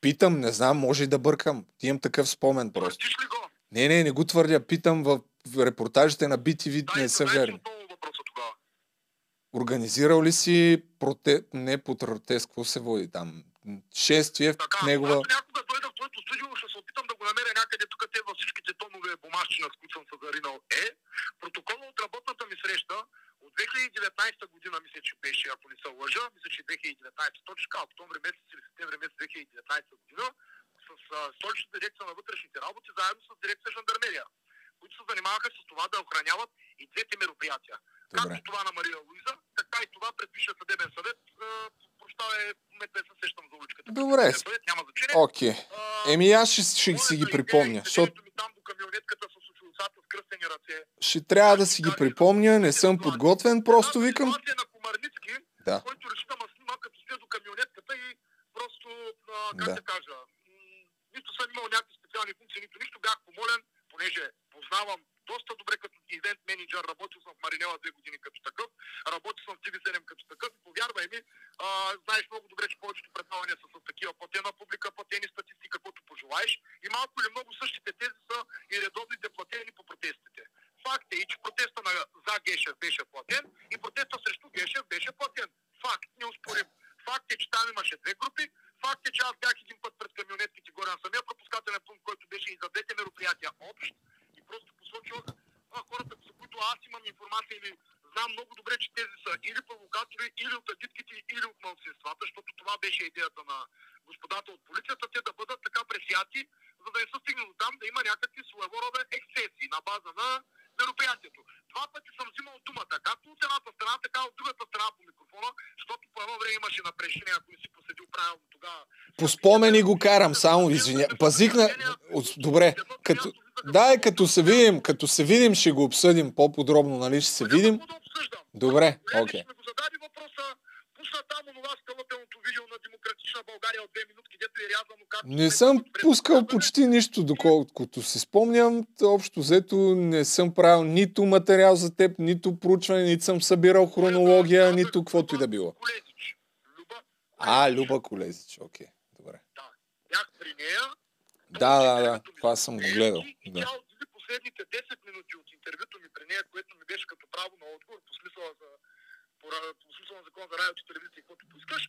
Питам, не знам, може и да бъркам. Имам такъв спомен просто. Твърдиш ли го? Не, не, не го твърдя. Питам в репортажите на BTV, Дай, не са верни. Организирал ли си проте... не по протест, какво се води там? Шествие в Така, негова... аз някога дойда в твоето студио, ще се опитам да го намеря някъде тук те във всичките начина, с който съм се заринал е протокола от работната ми среща от 2019 година, мисля, че беше, ако не се лъжа, мисля, че 2019, точно така, октомври месец или септември месец 2019 година, с столичната дирекция на вътрешните работи, заедно с дирекция жандармерия, които се занимаваха с това да охраняват и двете мероприятия. Добре. Както това на Мария Луиза, така и това пред Висшия съдебен съвет. Прощавай, не се сещам за уличката. Добре. Съвет, няма значение. Окей. А, Еми аз ще, ще си ги припомня, идея е защото седенето ми там до камионетката с очилцата с кръстени ръце. ще трябва да си ги припомня, не съм подготвен, просто викам. на Комарницки, Да. който реши да ме снима като стоя до камионетката и просто, а, как Да. да кажа, съм имал някакви специални функции, нито нищо бях помолен, понеже познавам доста добре като ивент менеджер, работил съм в Маринела две години като такъв, работил съм в TV7 като такъв и повярвай ми, а, знаеш много добре, че повечето предавания са с такива платена публика, платени статисти, каквото пожелаеш и малко или много същите тези са и редовните платени по протестите. Факт е и, че протеста на за Гешев беше платен и протеста срещу Гешев беше платен. Факт, неоспорим. Факт е, че там имаше две групи. Факт е, че аз бях един път пред камионетките горе на самия пропускателен пункт, който беше и за двете мероприятия общ. И просто посочвах хората, за които аз имам информация или знам много добре, че тези са или провокатори, или от агитките, или от мълцинствата, защото това беше идеята на господата от полицията, те да бъдат така пресяти, за да не стигне до там да има някакви своего рода ексцесии на база на мероприятието. Два пъти съм взимал думата, както от едната страна, така от другата страна по микрофона, защото по едно време имаше напрежение, ако не си проследил правилно тогава. По спомени го карам, само извиня. Пазих на... Добре, като... Дай, като се видим, като се видим, ще го обсъдим по-подробно, нали? Ще се видим. Да. Добре, окей. ще ми го зададе въпроса, пусна там онова скалъпеното видео на Демократична България от две минутки, дето е рязано как... Не съм пускал почти нищо, доколкото си спомням. Общо взето не съм правил нито материал за теб, нито проучване, нито съм събирал хронология, нито каквото и да било. А. Люба Колезич, окей. Добре. Да. Бях при нея. Да, да, да, това съм го гледал, да. отдели последните 10 минути от интервюто ми при нея, което ми беше като право на отговор, по смисъла, за, по, по смисъла на закон за радио и телевизия, каквото поискаш.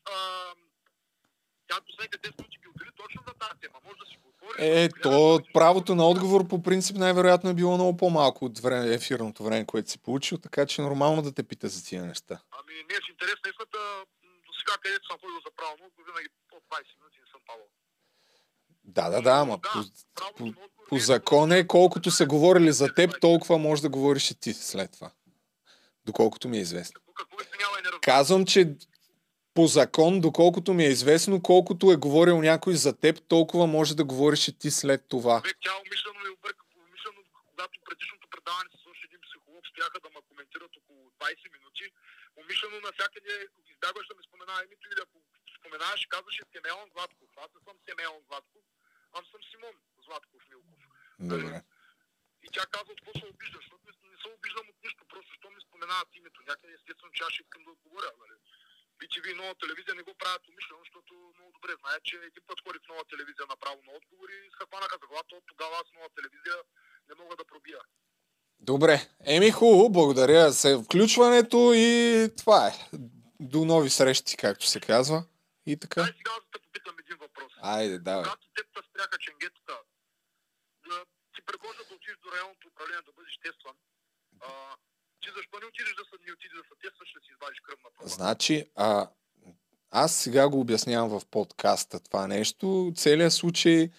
Тя последните 10 минути ги отдели точно за тази тема. Може да си го отвориш. Е, да то правото на отговор по принцип най-вероятно е било много по-малко от време, ефирното време, което си получил, така че е нормално да те пита за тия неща. Ами, не е в интерес на истината, до сега където съм ходил за отговор, винаги по 20 минути не съм падал. Да, да, да, ама Да, по, по, по е закон е колкото са говорили за теб, толкова можеш да говориш и ти след това. Доколкото ми е известно. Казвам, че по закон, доколкото ми е известно, колкото е говорил някой за теб, толкова може да говориш и ти след това. Човек, тя умишлено ми обърка, умишлено, когато предишното предаване се слуша един психолог, стояха да ме коментират около 20 минути. Умишлено навсякъде избягваш да ми спомена името или ако споменаваш, казваше Семеон Златков. Аз не съм Семеон Златков, аз съм Симон Златков Милков. Добре. И тя казва, какво се обиждаш, защото не, не се обиждам от нищо, просто що ми споменават името. Някъде естествено, че аз ще искам да отговоря. Нали? BTV и нова телевизия не го правят умишлено, защото много добре знаят, че един път ходих в нова телевизия направо на отговори и се хванаха за главата. От тогава аз нова телевизия не мога да пробия. Добре. Еми хубаво, благодаря за включването и това е. До нови срещи, както се казва. И така. Дай сега аз да попитам един въпрос. Айде, давай. Когато те спряха ченгетата, да ти предложат да отидеш до районното управление да бъдеш тестван, а, ти защо не отидеш да се, не отидеш да се тестваш, да си извадиш кръвна проба? Значи, а, аз сега го обяснявам в подкаста това нещо, целият случай,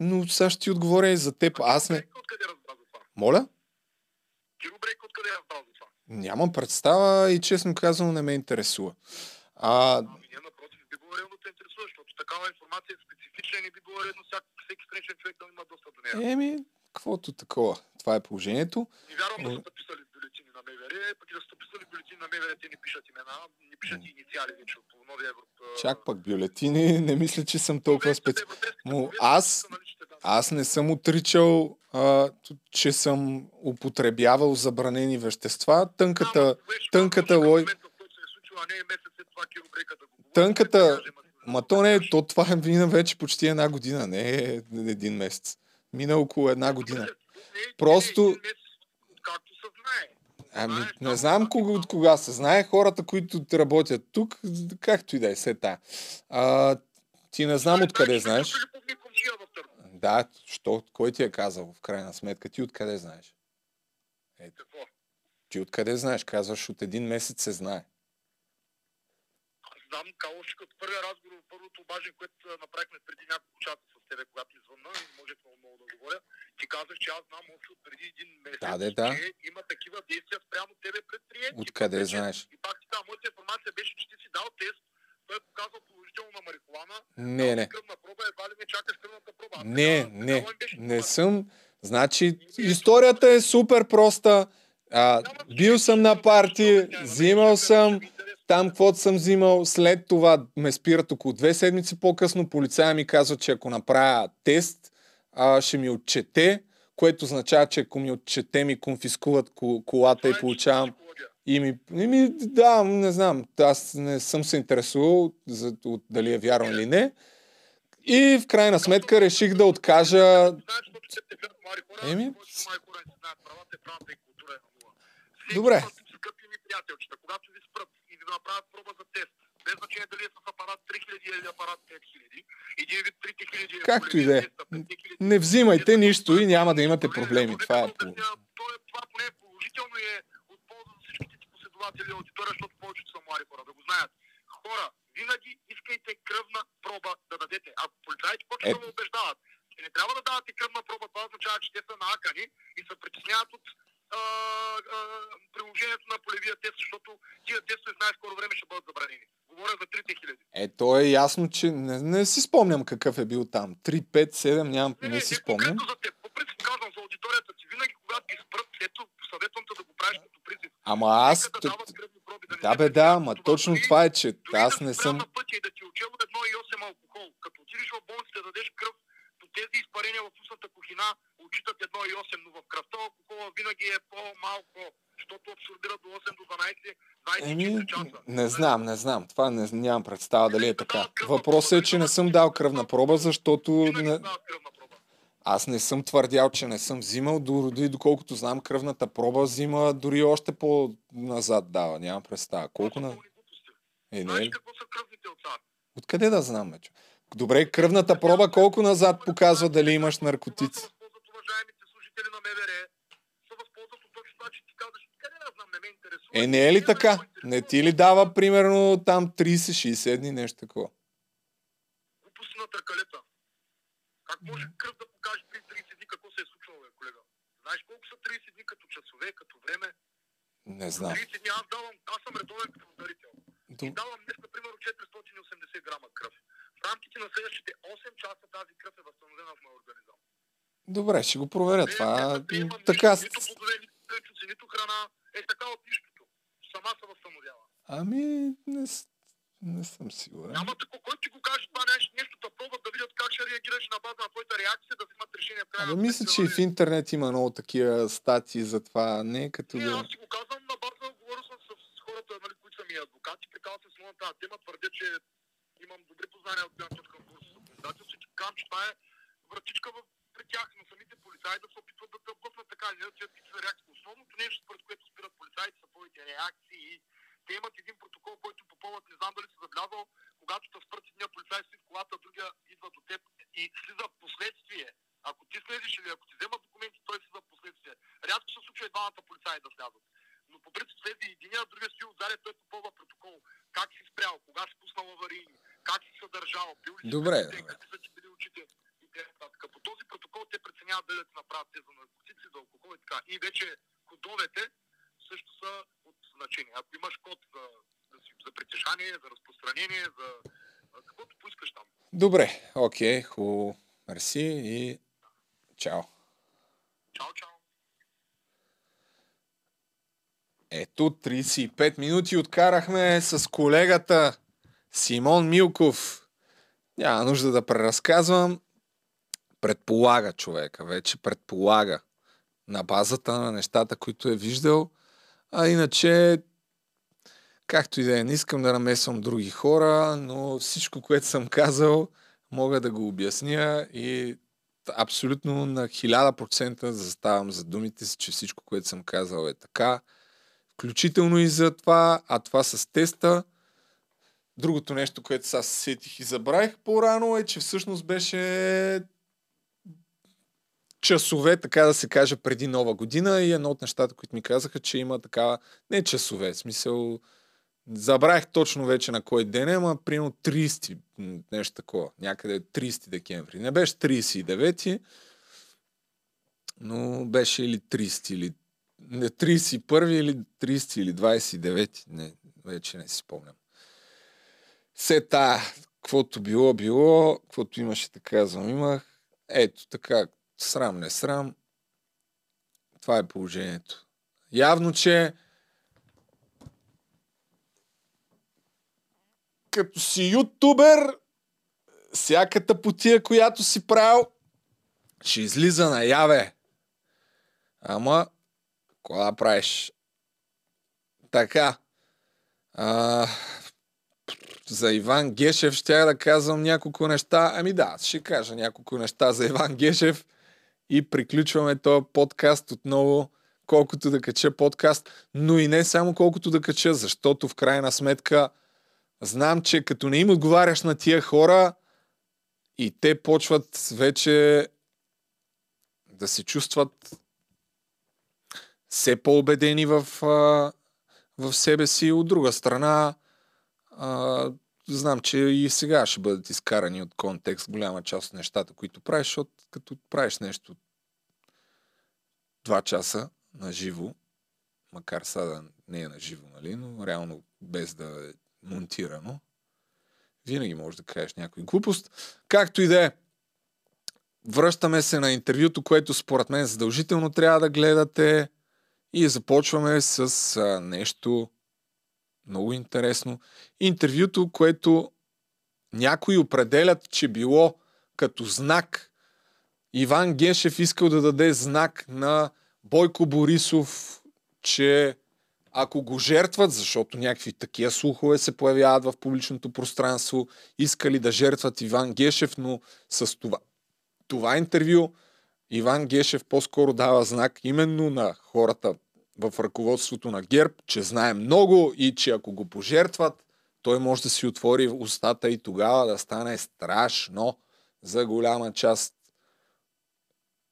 но сега ще ти отговоря и за теб. Аз не... Откъде разбра за това? Моля? Киро Брейк откъде разбра за това? Нямам представа и честно казано не ме интересува. А, Ами не, напротив, би било редно да те интересува, защото такава информация е специфична и не би било редно всяк, всеки страничен човек да има достъп до нея. еми, каквото такова. Това е положението. Не вярвам да Е. са подписали МВР, пък и да са подписали бюлетини на МВР, те не пишат имена, не пишат и инициали вече по новия Европ. Чак пък бюлетини, не мисля, че съм толкова специ... Му, аз- Аз не съм отричал, а, че съм употребявал забранени вещества. Тънката, тънката лой- Тънката- ма то не е, то това е мина вече почти една година, не е един месец. Мина около една година. Просто- Както се знае. Ами, не знам кога, от кога се знае. Хората, които работят тук, както и да е, се та. А, ти не знам откъде знаеш. Да, що, кой ти е казал в крайна сметка? Ти откъде знаеш? Какво? Ти откъде знаеш? Казваш от един месец се знае. Знам, Калош, като първия разговор, първото обаждане, което а, направихме преди няколко часа с тебе, когато извънна и можех много, много да говоря, ти казах, че аз знам още от преди един месец, Да, де, да. че има такива действия спрямо тебе предприяти. Откъде знаеш? И пак ти казвам, моята информация беше, че ти си дал тест, той е показал положително на марихуана. Не, не. Кръвна проба, едва ли не чакаш кръвната проба. Не, не, такава ми беше не информация. съм. Значи, историята е супер проста. А, бил съм на парти, взимал съм, там каквото съм взимал, след това ме спират около две седмици по-късно, полицая ми казва, че ако направя тест, а, ще ми отчете, което означава, че ако ми отчете, ми конфискуват ко- колата и е получавам и ми, и ми, да, не знам. Аз не съм се интересувал за, от, дали е вярно или не. И в крайна сметка реших да откажа. Еми, е. Всеки Добре. когато ви спрат ви направят проба за тест, без значение дали е с апарат 3000 или апарат 5000, един вид 3000 е Както и да е. тест, а 5000 Не взимайте е нищо и няма да имате проблеми. Това е. да е- Това поне положително е от полза за всичките ти последователи аудитория, защото повечето са млади хора, да го знаят. Хора, винаги искайте кръвна проба да дадете. Ако полицаите почват да ме убеждават, че не трябва да давате кръвна проба, това означава, че те са наакани и се притесняват от а, а, приложението на полевия тест, защото тия тестове в най-скоро време ще бъдат забранени. Говоря за 3000. Е, то е ясно, че не, не си спомням какъв е бил там. 3, 5, 7, нямам, Не, не си спомням. конкретно за теб. По принцип казвам за аудиторията ти. Винаги, когато ги спрат, ето, съветвам те да го правиш като призив. Ама аз... Нека да дават проби, да не Да бе, да, ама точно Дори- това е, че Дори аз да не съм... спрял на пътя и да ти отчело 1,8 алкохол. Като отидеш в болница да дадеш кръв, тези изпарения в устната кухина отчитат 1,8, но в кръвта алкохола винаги е по-малко, защото абсорбира до 8 до 12, 24 Еми, часа. не знам, не знам. Това не, нямам представа дали е така. Въпросът е, че не съм дал кръвна проба, защото не, аз не съм твърдял, че не съм взимал. Дори доколкото знам, кръвната проба взима дори още по-назад дава. Нямам представа. Колко Това на... глупости. Е, не е Знаеш какво са кръвните отца? Откъде да знам, бе, чо? Добре, кръвната проба колко назад показва дали имаш наркотици? Е, не е ли така? Не ти ли дава примерно там 30-60 дни, нещо такова? Глупости на търкалета. Как може кръв да покаже при 30 дни какво се е случвало, бе, колега? Знаеш колко са 30 дни като часове, като време? Не знам. 30 дни аз давам, аз съм редовен кръводарител. И Дум- давам днес, например, 480 грама кръв. В рамките на следващите 8 часа тази кръв е възстановена в моя организъм. Добре, ще го проверя Не, това. не приемам Така... Нито плодове, нито храна. Е така от нищото. Сама се възстановява. Ами, не, не съм сигурен. Няма такова, който ти го каже това нещо, нещо да пробват да видят как ще реагираш на база на твоята реакция, да взимат решение в крайна Абе, мисля, че и в интернет има много такива статии за това. Не е като Не, да... аз си го казвам на база, говорил съм с, с хората, нали, които са ми адвокати, прикалвам се с тази тема, твърдя, че имам добри познания от гледна точка на българското законодателство и казвам, че това е вратичка в, при тях на самите полицаи да се опитват да тъпват така или иначе са реакции. Основното нещо, според което спират полицаите, са твоите реакции. Те имат един протокол, който попълват, не знам дали си забелязал, когато те спрат едния полицай си в колата, другия идва до теб и слиза последствие. Ако ти слезеш или ако ти вземат документи, той слиза в последствие. Рядко се случва и двамата полицаи да слязат. Но по принцип слезе и единия, другия стои отзади, той попълва протокол. Как си спрял, кога си пуснал аварийни, как си съдържал, бил ли си Добре, пред добре. какви са ти били очите и т.н. По този протокол те преценяват дали да направят те за наркотици, за алкохол и така. И вече кодовете също са от значение. Ако имаш код за, за, притежание, за разпространение, за каквото поискаш там. Добре, окей, хубаво. Мерси и чао. Чао, чао. Ето, 35 минути откарахме с колегата Симон Милков. Няма нужда да преразказвам. Предполага човека, вече предполага на базата на нещата, които е виждал. А иначе, както и да е, не искам да намесвам други хора, но всичко, което съм казал, мога да го обясня и абсолютно на 1000% заставам за думите си, че всичко, което съм казал е така включително и за това, а това с теста. Другото нещо, което сега се сетих и забравих по-рано е, че всъщност беше часове, така да се каже, преди нова година и едно от нещата, които ми казаха, че има такава, не часове, смисъл, забравих точно вече на кой ден е, ама примерно 30, м, нещо такова, някъде 30 декември. Не беше 39, но беше или 30, или не, 31 или 30 или 29, не, вече не си спомням. Се та, каквото било, било, каквото имаше, така казвам, имах. Ето така, срам, не срам. Това е положението. Явно, че като си ютубер, всяката потия, която си правил, ще излиза наяве. Ама, какво да правиш? Така. А, за Иван Гешев ще да казвам няколко неща. Ами да, ще кажа няколко неща за Иван Гешев и приключваме този подкаст отново, колкото да кача подкаст, но и не само колкото да кача, защото в крайна сметка знам, че като не им отговаряш на тия хора и те почват вече да се чувстват все по-убедени в, в себе си. От друга страна, а, знам, че и сега ще бъдат изкарани от контекст голяма част от нещата, които правиш, защото като правиш нещо два часа на живо, макар сега не е на живо, нали, но реално без да е монтирано, винаги можеш да кажеш някой глупост. Както и да е, връщаме се на интервюто, което според мен задължително трябва да гледате и започваме с а, нещо много интересно. Интервюто, което някои определят, че било като знак. Иван Гешев искал да даде знак на Бойко Борисов, че ако го жертват, защото някакви такива слухове се появяват в публичното пространство, искали да жертват Иван Гешев, но с това, това интервю Иван Гешев по-скоро дава знак именно на хората в ръководството на ГЕРБ, че знае много и че ако го пожертват, той може да си отвори устата и тогава да стане страшно за голяма част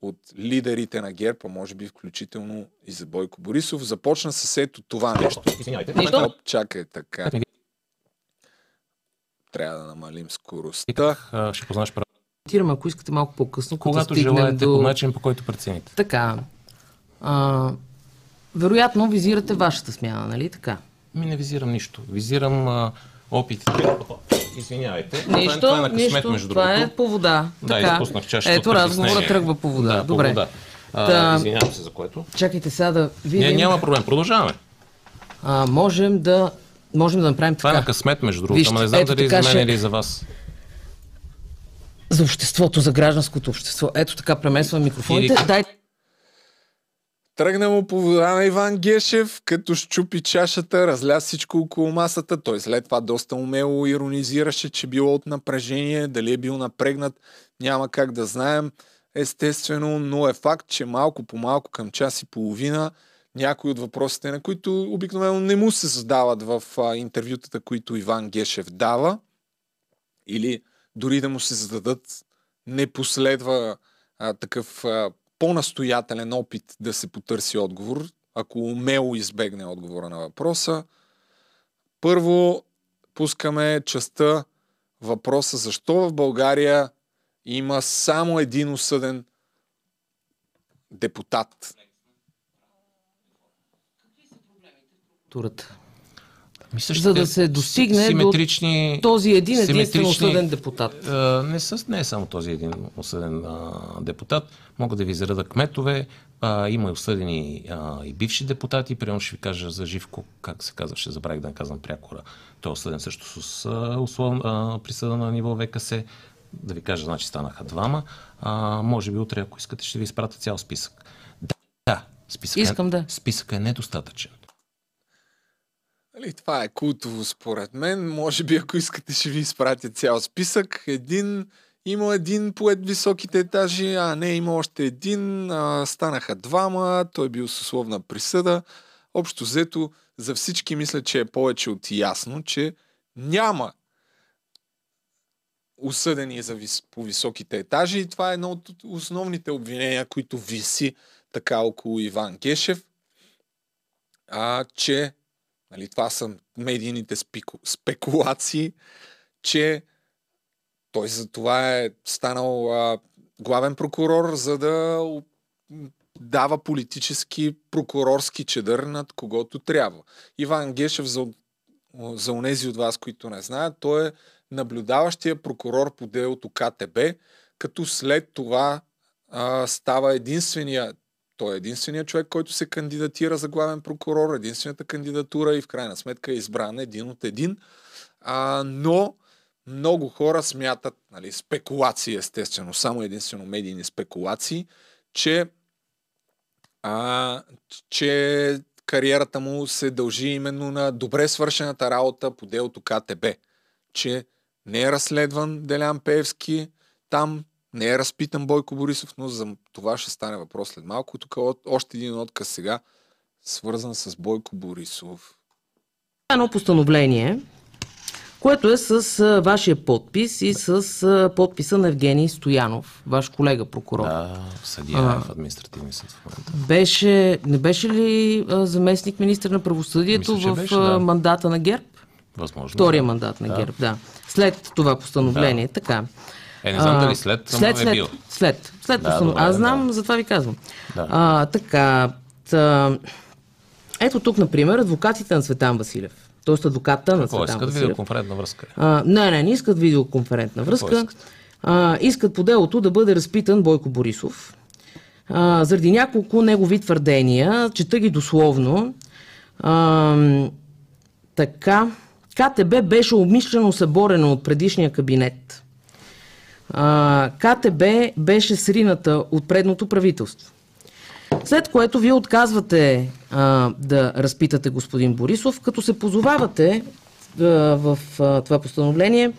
от лидерите на ГЕРБ, а може би включително и за Бойко Борисов. Започна с ето това нещо. Оп, чакай така. Трябва да намалим скоростта. Ще познаш. Коментираме, ако искате малко по-късно, Когато стигнем желаете, до... по начин, по който прецените. Така. А, вероятно визирате вашата смяна, нали така? Ми не визирам нищо. Визирам а, опитите. Извинявайте. Това е- Нищо, това е на късмет, нищо. между това другото. е по вода. Да, така. изпуснах чашата Ето разговора тръгва по вода. Да, Добре. по вода. А, Та- Извинявам се за което. Чакайте сега да видим. Не, няма проблем. Продължаваме. А, можем да можем да направим Това е така. на късмет, между другото. Вижте, Ама не знам ето дали за мен ще- или за вас. За обществото, за гражданското общество. Ето така премесвам микрофоните. Или- Дай Тръгна му по вода на Иван Гешев, като щупи чашата, разля всичко около масата. Той след това доста умело иронизираше, че било от напрежение, дали е бил напрегнат, няма как да знаем. Естествено, но е факт, че малко по малко към час и половина някои от въпросите, на които обикновено не му се задават в интервютата, които Иван Гешев дава, или дори да му се зададат, не последва а, такъв а, по-настоятелен опит да се потърси отговор, ако умело избегне отговора на въпроса. Първо пускаме частта въпроса защо в България има само един осъден депутат. турата. Мисля, За да се достигне до. Този един единствен осъден депутат. А, не, с, не е само този един осъден а, депутат. Мога да ви изреда кметове. А, има и осъдени а, и бивши депутати. Примерно ще ви кажа за Живко, как се казваше, забравих да не казвам прякора. Той е осъден също с а, условна а, присъда на ниво ВКС. Да ви кажа, значи станаха двама. А, може би утре, ако искате, ще ви изпратя цял списък. Да, да списък, Искам е, да. списък е недостатъчен. Нали, това е култово според мен. Може би, ако искате, ще ви изпратя цял списък. Един, има един по високите етажи, а не, има още един. А, станаха двама, той бил с условна присъда. Общо взето, за всички мисля, че е повече от ясно, че няма осъдени за вис... по високите етажи. И това е едно от основните обвинения, които виси така около Иван Гешев, а, че нали, това са медийните спеку... спекулации, че той за това е станал а, главен прокурор, за да дава политически прокурорски чедър над когото трябва. Иван Гешев, за, за онези от вас, които не знаят, той е наблюдаващия прокурор по делото КТБ, като след това а, става единствения той е единствения човек, който се кандидатира за главен прокурор, единствената кандидатура и в крайна сметка е избран един от един. А, но много хора смятат, нали, спекулации естествено, само единствено медийни спекулации, че, а, че кариерата му се дължи именно на добре свършената работа по делото КТБ. Че не е разследван Делян Певски там, не е разпитан Бойко Борисов, но за това ще стане въпрос след малко. Тук още един отказ сега, свързан с Бойко Борисов. Едно постановление, което е с а, вашия подпис и с а, подписа на Евгений Стоянов, ваш колега прокурор. Да, съдия а, в административни съд в момента. Беше, не беше ли а, заместник министр на правосъдието Мисля, в беше, да. мандата на ГЕРБ? Възможно. Втория да. мандат на Да. ГЕРБ, да. След това постановление, Да. така. Е, не знам А, дали след, след, но е след, бил. след, след Да, добре, Аз знам, да. затова ви казвам. Да. А, така, та... ето тук, например, адвокатите на Цветан Василев. Тоест адвоката на Цветан искат Василев. видеоконферентна връзка? А, не, не, не искат видеоконферентна връзка. искат? А, искат по делото да бъде разпитан Бойко Борисов. А, заради няколко негови твърдения, чета ги дословно. А, така, КТБ беше умишлено съборено от предишния кабинет. КТБ беше срината от предното правителство. След което вие отказвате а, да разпитате господин Борисов, като се позовавате а, в а, това постановление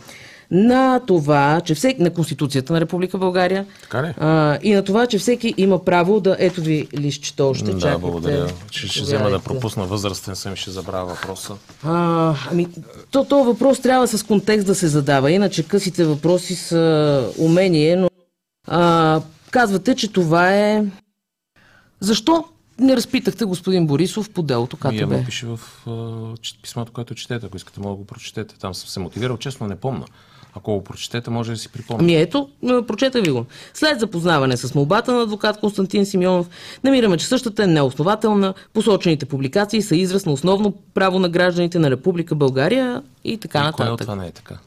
на това, че всеки, на Конституцията на Република България а, и на това, че всеки има право да... Ето ви листчето още. да, чакайте. благодаря. Ще, ще взема да пропусна възрастен съм и ще забравя въпроса. А, ами, то, то въпрос трябва с контекст да се задава, иначе късите въпроси са умение, но а, казвате, че това е... Защо не разпитахте господин Борисов по делото И Явно КТБ? пише в писмото, което четете. Ако искате, мога да го прочетете. Там съм се мотивирал. Честно не помна. Ако го прочетете, може да си припомня. Ами ето, прочета ви го. След запознаване с молбата на адвокат Константин Симеонов, намираме, че същата е неоснователна. Посочените публикации са израз на основно право на гражданите на Република България и така И кое от нататък. това не е така?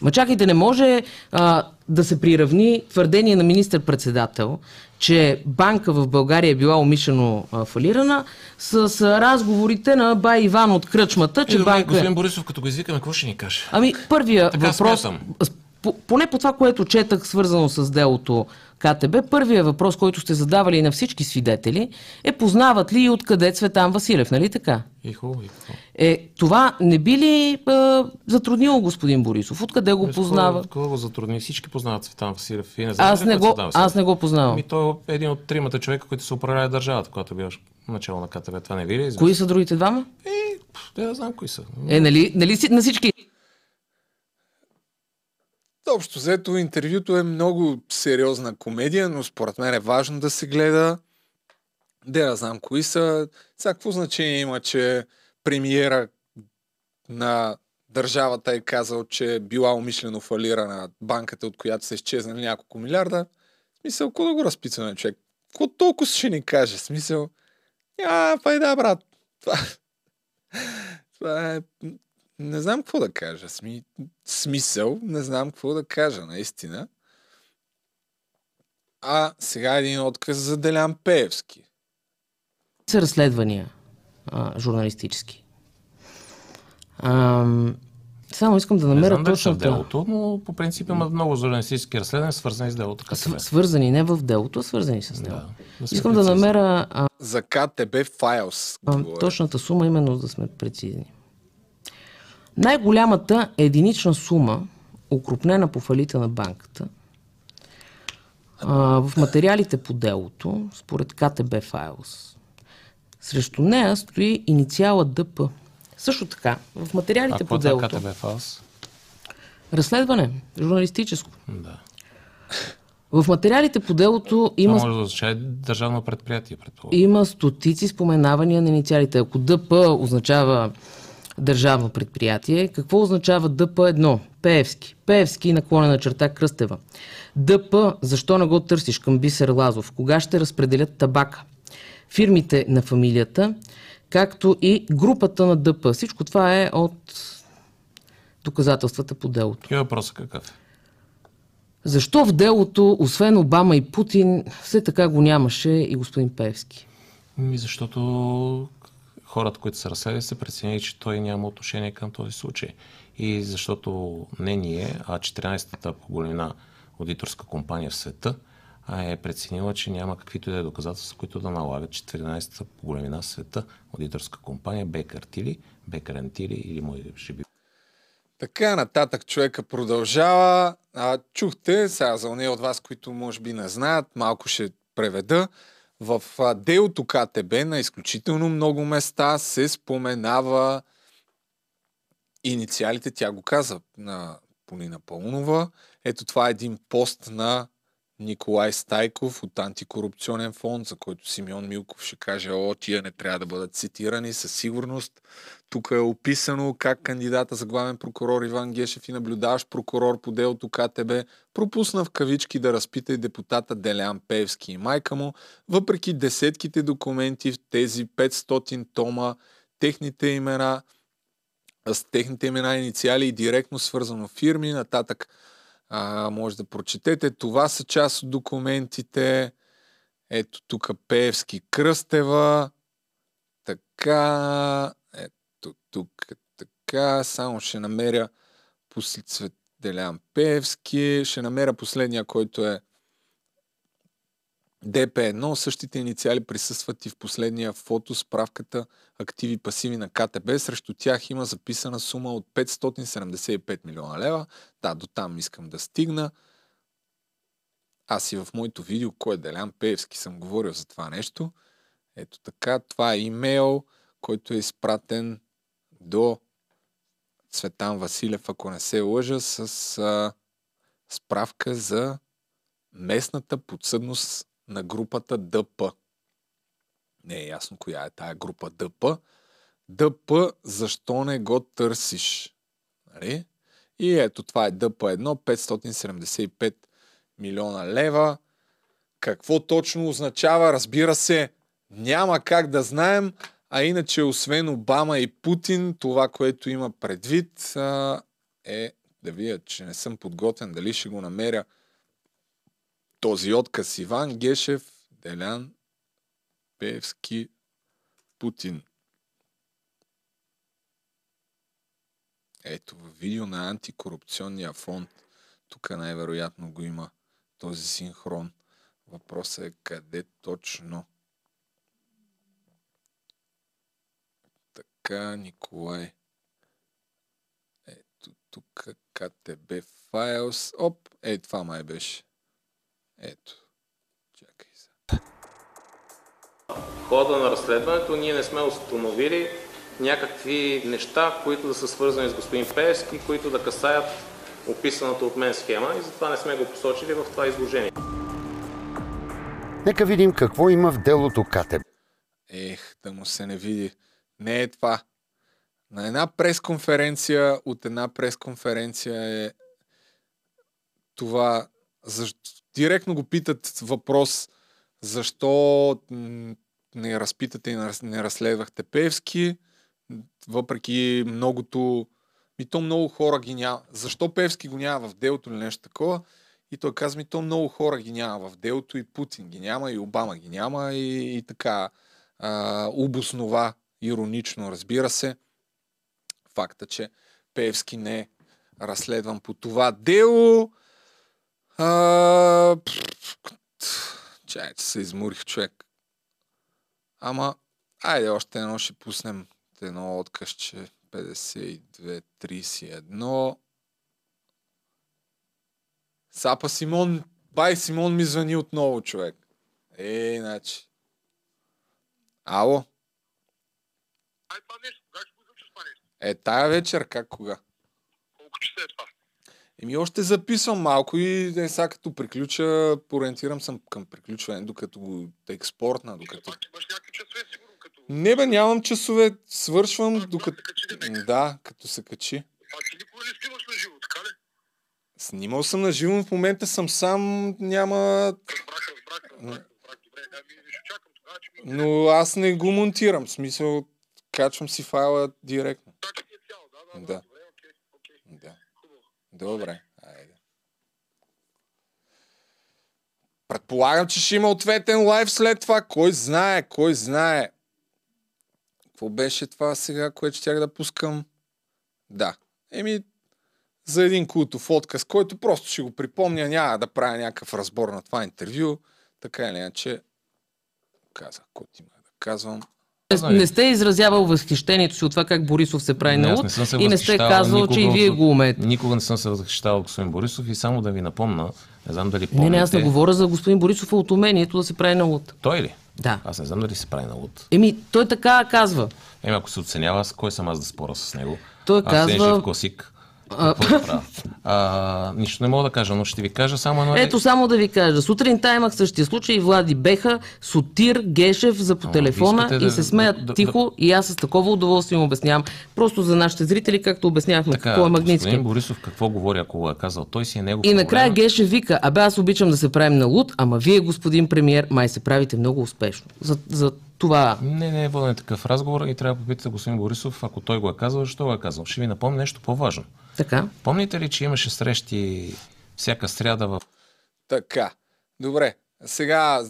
Ма чакайте, не може а, да се приравни твърдение на министър-председател, че банка в България е била умишлено фалирана, с, разговорите на Бай Иван от кръчмата, че Е, банка... господин Борисов, като го извикаме, какво ще ни каже? Ами, първия Така въпрос, смятам. поне по това, което четах, свързано с делото КТБ, първия въпрос, който сте задавали на всички свидетели, е познават ли и откъде Цветан Василев, нали така? И хубаво, и? Е, това не би ли а, затруднило господин Борисов? Откъде го познава? Кога го затрудни? Всички познават Цветан Василев. И не знаете Аз не, е го, Василев? аз не го познавам. Ами той е един от тримата човека, които се управлява държавата, когато биваш начало на КТБ. Това не ви ли е? Кои са другите двама? Е, да, да знам кои са. Е, нали, нали на всички Общо взето интервюто е много сериозна комедия, но според мен е важно да се гледа. Де да знам кои са. Сега значение има, че премиера на държавата е казал, че била умишлено фалирана банката, от която са изчезнали няколко милиарда. В смисъл, какво да го разпитваме, човек? Какво толкова ще ни каже? Смисъл, а, пайда, брат. Това, това е... Не знам какво да кажа. Сми... Смисъл, не знам какво да кажа, наистина. А сега един отказ за Делян Пеевски. са разследвания а, журналистически. Ам, само искам да намеря в точната... делото, но по принцип има много журналистически разследвания, свързани с делото КТБ. Св- свързани не в делото, а свързани с него. Да, да Искам да намеря а, За КТБ а, говоря. точната сума, именно за да сме прецизни. Най-голямата единична сума, укрупнена по фалита на банката, а, в материалите по делото, според КТБ Files, срещу нея стои инициала ДП. Също така, в А материалите какво по е делото, КТБ фалс? Разследване, журналистическо. Да. В материалите по делото Има... има, Това може да означава държавно предприятие, предполагам. има стотици споменавания на инициалите. Ако ДП означава държавно предприятие, какво означава ДП1? Пеевски. Пеевски наклонена на черта Кръстева. ДП, защо не го търсиш към Бисер Лазов? Кога ще разпределят табака? Фирмите на фамилията, както и групата на ДП. Всичко това е от доказателствата по делото. И въпросът какъв е? Защо в делото, освен Обама и Путин, все така го нямаше и господин Пеевски? Ми защото хората, които са разследвали, са преценили, че той няма отношение към този случай. И защото не ние, а 14-та по големина аудиторска компания в света е преценила, че няма каквито и да е доказателства, които да налагат 14-та по големина в света аудиторска компания Baker Tilly, Baker Tilly или може би Така нататък човека продължава. А, чухте, сега за нея от вас, които може би не знаят, малко ще преведа. В делото КТБ на изключително много места се споменава инициалите, тя го каза на Полина Паунова. Ето това е един пост на Николай Стайков от Антикорупционен фонд, за който Симеон Милков ще каже, о, тия не трябва да бъдат цитирани със сигурност. Тук е описано как кандидата за главен прокурор Иван Гешев и наблюдаващ прокурор по делото КТБ пропусна в кавички да разпита и депутата Делян Певски и майка му, въпреки десетките документи в тези 500 тома, техните имена, с техните имена, инициали и директно свързано фирми, нататък а, може да прочетете. Това са част от документите. Ето тук Пеевски Кръстева. Така. Ето тук така. Само ще намеря после цвет Делян Пеевски. Ще намеря последния, който е ДП1. Същите инициали присъстват и в последния фото справката активи пасиви на КТБ. Срещу тях има записана сума от 575 милиона лева. Да, до там искам да стигна. Аз и в моето видео, кой е Делян Пеевски, съм говорил за това нещо. Ето така, това е имейл, който е изпратен до Цветан Василев, ако не се лъжа, с а, справка за местната подсъдност на групата ДП. Не е ясно коя е тая група ДП. ДП, защо не го търсиш? Нали? И ето това е ДП1, 575 милиона лева. Какво точно означава? Разбира се, няма как да знаем, а иначе освен Обама и Путин, това, което има предвид е да видя, че не съм подготвен, дали ще го намеря този отказ Иван Гешев, Делян Певски, Путин. Ето, в видео на антикорупционния фонд, тук най-вероятно го има този синхрон. Въпросът е къде точно. Така, Николай. Ето тук КТБ Files. Оп, е, това май беше. Ето. Чакай се. В хода на разследването ние не сме установили някакви неща, които да са свързани с господин Пеевски, които да касаят описаната от мен схема и затова не сме го посочили в това изложение. Нека видим какво има в делото КТБ. Ех, да му се не види. Не е това. На една пресконференция, от една пресконференция е това, защо, директно го питат въпрос, защо не разпитате и не разследвахте Певски, въпреки многото... Ми то много хора ги няма. Защо Певски го няма в делото или нещо такова? И той казва ми, то много хора ги няма в делото и Путин ги няма, и Обама ги няма и, и така а, обоснова иронично, разбира се, факта, че Певски не е разследван по това дело. А... Чай, че се изморих човек. Ама, айде още едно ще пуснем едно откъсче 52-31. Сапа Симон, бай Симон ми звъни отново, човек. Е, значи. Ало? Ай, нещо, кога ще го нещо? Е, тая вечер, как кога? Колко часа е това? Еми още записвам малко и е, сега като приключа, ориентирам съм към приключване, докато го експортна, докато... Пак имаш някакви часове, сигурно, като... Не бе, нямам часове, свършвам, А, докато... качи. Да, като се качи. А ти никога не снимаш на живо, така ли? Снимал съм на живо, в момента съм сам, няма... Разбрах, разбрах, разбрах, разбрах. Добре, ами ще чакам тогава, че ми Но аз не го монтирам, в смисъл, качвам си файла директно. така ти е цяло, да, да, Да. да. Добре, окей, окей. Да. Хубаво. Добре, айде. Предполагам, че ще има ответен лайв след това. Кой знае, кой знае. Какво беше това сега, което щях да пускам? Да. Еми, за един култов отказ, който просто ще го припомня, няма да правя някакъв разбор на това интервю. Така или иначе, казах, който има да казвам. Не, не сте изразявал възхищението си от това как Борисов се прави на луд и не сте казал, че и никога вие го умеете. Никога не съм се възхищавал господин Борисов и само да ви напомна, не знам дали помните. Не, не, аз не говоря за господин Борисов, от умението да се прави на луд. Той ли? Да. Аз не знам дали се прави на луд. Еми, той така казва. Еми, ако се оценява, аз кой съм аз да спора с него? Той аз казва- Аз жив Какво да? А, нищо не мога да кажа, но ще ви кажа само едно. Ето само да ви кажа. Сутринта имах същия случай. Влади Беха, Сотир, Гешев за по телефона и да- се смеят да- да- тихо и аз с такова удоволствие им обяснявам. Просто за нашите зрители, както обяснявахме какво е Магнитски. Господин Борисов какво говори, ако го е казал? Той си е негов И накрая проблем. Гешев вика, абе аз обичам да се правим на луд, ама вие, господин премиер, май се правите много успешно. За, за това Не, не е воден такъв разговор и трябва да попитате господин Борисов, ако той го е казал, защо го е казал. Ще ви напомня нещо по-важно. така. Помните ли, че имаше срещи всяка сряда в Така. Добре. Сега,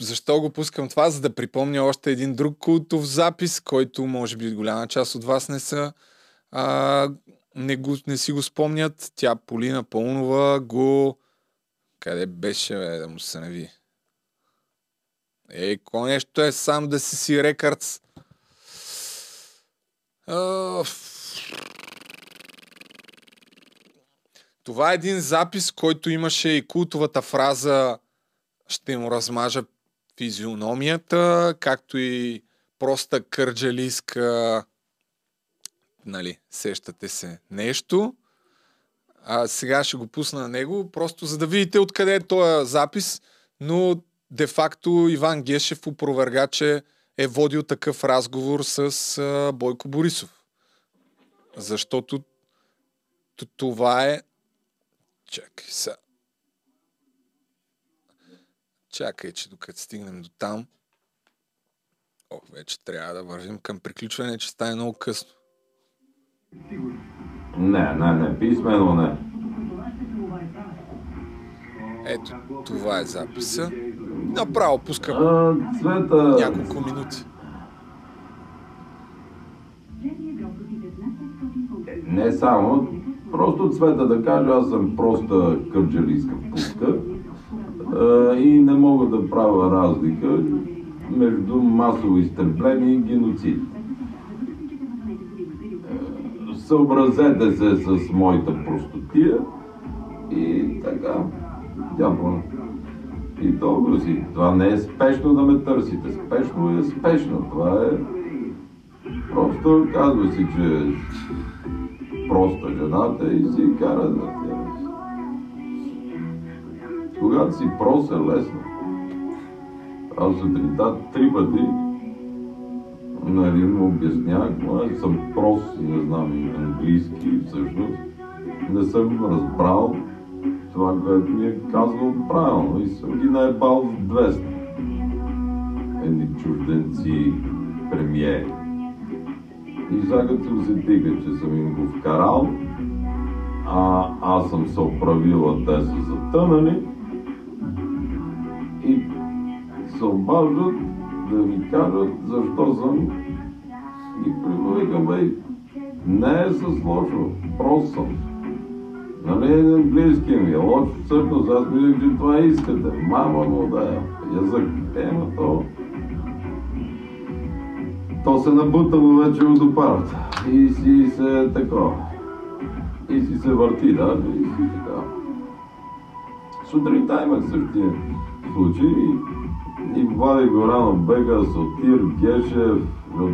защо го пускам това? За да припомня още един друг култов запис, който може би голяма част от вас не са а, не, го, не си го спомнят. Тя Полина Пълнова го... Къде беше, бе, да му се нави? Ей, ко нещо е сам да си си рекърдс. Това е един запис, който имаше и култовата фраза ще му размажа физиономията, както и проста кърджалийска нали, сещате се нещо. А сега ще го пусна на него, просто за да видите откъде е този запис, но де-факто Иван Гешев опроверга, че е водил такъв разговор с а, Бойко Борисов. Защото това е Чакай са. Чакай, че докато стигнем до там. Ох, вече трябва да вървим към приключване, че стане много късно. Не, не, не, писмено не. Ето, това е записа. Направо пускам няколко минути. не само, просто Цвета да кажа, аз съм проста кърджалийска пуска и не мога да правя разлика между масово изтребление и геноцид. Съобразете се с моята простотия и така. По- И толкова си. Това не е спешно да ме търсите. Спешно е спешно. Това е... Просто казва си, че е проста жената и си кара да тя. Когато си прост е лесно. Аз сутринта три пъти нали, му обяснявах, но аз съм прост не знам английски всъщност. Не съм разбрал това, което ми е казал правилно и съм ги наебал в 200. Едни чужденци, премиери. И сега като се усетиха, че съм им го вкарал, а аз съм се оправил, а те са затънали, и се обаждат да ми кажат защо съм и привикам, бе, не е с лошо, прост съм. Нали, английски ми е лош, всъщност аз мислех, че това искате. Мама му да е язък. Ема то... То се набутало вече от опарата. И си се такова. И си се върти, да, и си така. Сутринта имах същия случай и, и Влади Горанов бега, Сотир, Гешев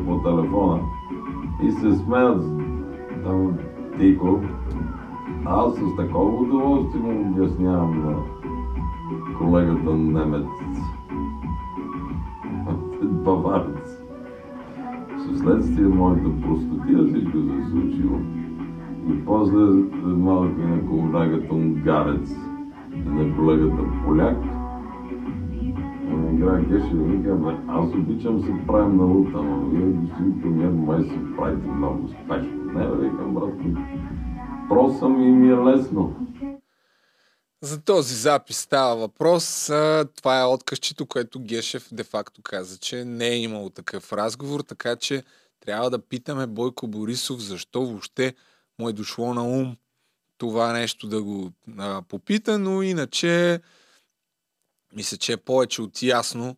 по телефона и се смеят там тихо Аз с такова удоволствие му обяснявам на колегата немец, баварец. Вследствие моята простотия всичко се е случило. И после малко на колегата унгарец и на колегата поляк. Игра Геше и вика, бе, аз обичам се правим на лута, но вие, господин премьер, май се правите много успешно. Не, викам, брат, просъм и ми е лесно. За този запис става въпрос. Това е откъсчето, което Гешев де-факто каза, че не е имало такъв разговор, така че трябва да питаме Бойко Борисов защо въобще му е дошло на ум това нещо да го а, попита, но иначе мисля, че е повече от ясно,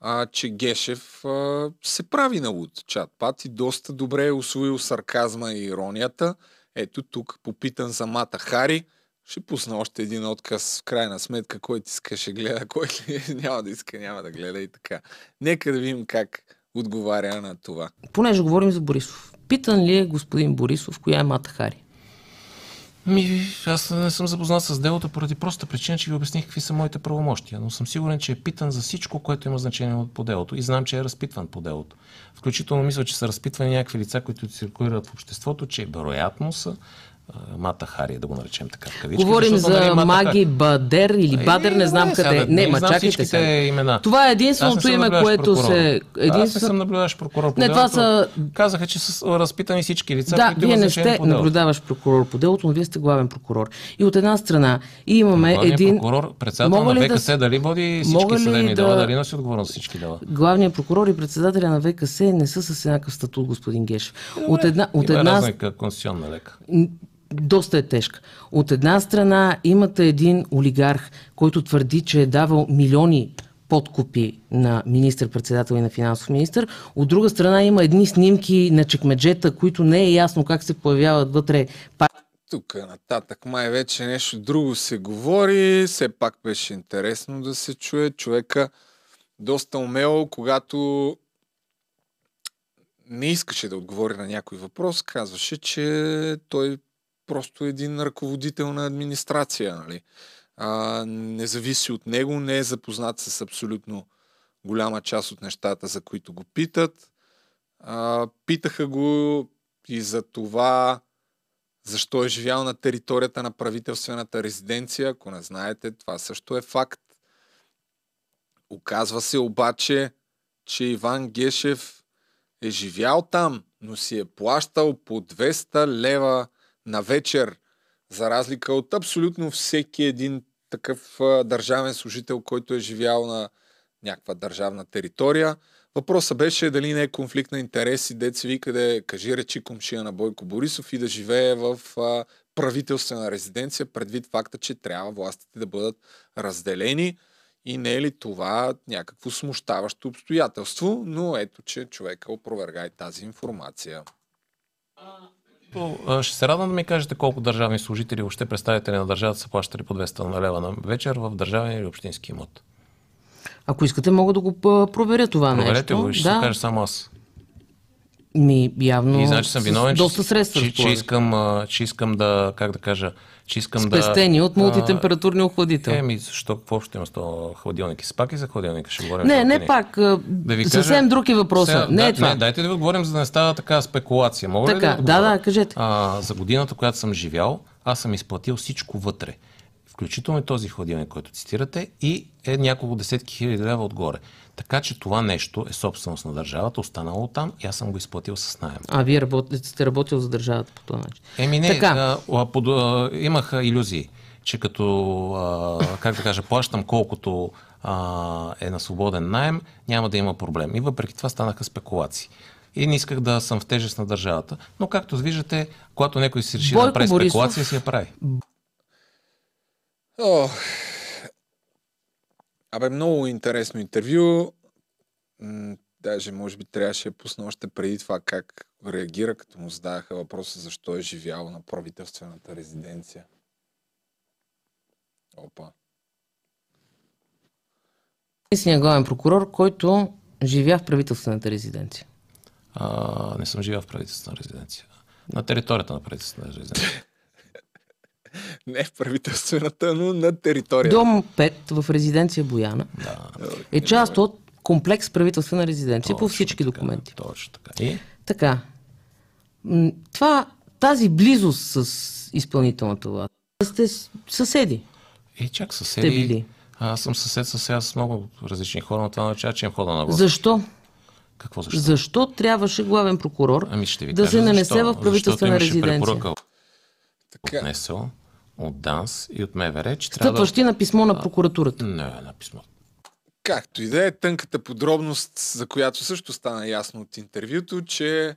а, че Гешев а, се прави на луд чат пат и доста добре е освоил сарказма и иронията. Ето тук, попитан за Мата Хари, ще пусна още един отказ в крайна сметка, който иска ще гледа, който няма да иска, няма да гледа и така. Нека да видим как отговаря на това. Понеже говорим за Борисов. Питан ли е господин Борисов, коя е Мата Хари? Ми, аз не съм запознат с делото поради проста причина, че ви обясних какви са моите правомощия, но съм сигурен, че е питан за всичко, което има значение по делото и знам, че е разпитван по делото. Включително мисля, че са разпитвани някакви лица, които циркулират в обществото, че вероятно са Мата Хари, да го наречем така. в кавички, Говорим защото, нали, за Мата Маги Бадер или Е, Бадер, не знам не, къде. сега, Не, ма знам чакайте сега. имена. Това е не единственото име, което прокурор. се... Аз не съм наблюдаващ прокурор по Не, това са- Казаха, че са разпитани всички лица, Да, които вие не сте наблюдаващ прокурор по делото, но вие сте главен прокурор. И от една страна имаме Главният един... прокурор, председател на да ВКС, с- дали води всички съдебни да- дела, дали носи отговорност за всички дела? Главният прокурор и председателя на ВКС не са с еднакъв статут, господин Гешев. От една, от една, конституционна лека. Доста е тежка. От една страна имате един олигарх, който твърди, че е давал милиони подкупи на министър-председател и на финансов министър. От друга страна има едни снимки на чекмеджета, които не е ясно как се появяват вътре. Тук нататък май вече нещо друго се говори. Все пак беше интересно да се чуе човека доста умело, когато не искаше да отговори на някой въпрос, казваше, че той просто един ръководител на администрация. Нали? А, не зависи от него, не е запознат с абсолютно голяма част от нещата, за които го питат. А, питаха го и за това, защо е живял на територията на правителствената резиденция. Ако не знаете, това също е факт. Оказва се обаче, че Иван Гешев е живял там, но си е плащал по 200 лева на вечер, за разлика от абсолютно всеки един такъв държавен служител, който е живял на някаква държавна територия. Въпросът беше дали не е конфликт на интереси, дет се вика да е, кажи речи комшия на Бойко Борисов и да живее в правителствена резиденция, предвид факта, че трябва властите да бъдат разделени. И не е ли това някакво смущаващо обстоятелство, но ето, че човека опроверга и тази информация. А, Ще се радвам да ми кажете колко държавни служители, въобще представители на държавата са плащали по 200 на лева на вечер в държавен или общински имот. Ако искате, мога да го проверя това Проверете нещо. го и ще да. се кажа само аз. Ми, явно И значи съм виновен, доста че, средства. че, че, разполагате. искам, че искам да, как да кажа, че искам Спестени да... от мултитемпературни охладител. Еми, защо, какво ще има с това хладилник? И пак и за хладилника ще говорим. Не, не пак. Да ви съвсем кажа- друг е въпроса. Сега, не да, е това. Не, дайте да ви отговорим, за да не става така спекулация. Мога ли Така, да, ви да, отговоря? да, кажете. А, за годината, която съм живял, аз съм изплатил всичко вътре. Включително и този хладилник, който цитирате, и е няколко десетки хиляди лева отгоре. Така че това нещо е собственост на държавата, останало там и аз съм го изплатил с найем. А вие работите, сте работил за държавата по този начин. Еми не, Така. а, под, а, имах иллюзии, че като, а, как да кажа, плащам колкото а, е на свободен найем, няма да има проблем. И въпреки това станаха спекулации. И не исках да съм в тежест на държавата. Но както виждате, когато някой си реши да Бойко направи Борисов- спекулация, си я прави. О, абе, много интересно интервю. М, Даже, може би, трябваше да пусна още преди това как реагира, като му зададаха въпроса защо е живял на правителствената резиденция. Опа. Единственият главен прокурор, който живя в правителствената резиденция. А, не съм живял в правителствена резиденция. На територията на правителствена резиденция. Не в правителствената, но на територията. Дом 5 в резиденция Бояна е част от комплекс правителствена резиденция по всички документи. Точно така. И? Така. Това, тази близост с изпълнителната власт. Сте съседи. И чак Те съседи. били. Аз съм съсед със сега с много различни хора, но това означава, че им хода на власт. Защо? Какво защо? Защо трябваше главен прокурор Ами ще ви да кажа се нанесе защо. в правителствена резиденция? препоръка Така. от НСО, от ДАНС и от МВР, че трябва Стъпващи да... на писмо на прокуратурата. Не, на писмо. Както и да е, тънката подробност, за която също стана ясно от интервюто, че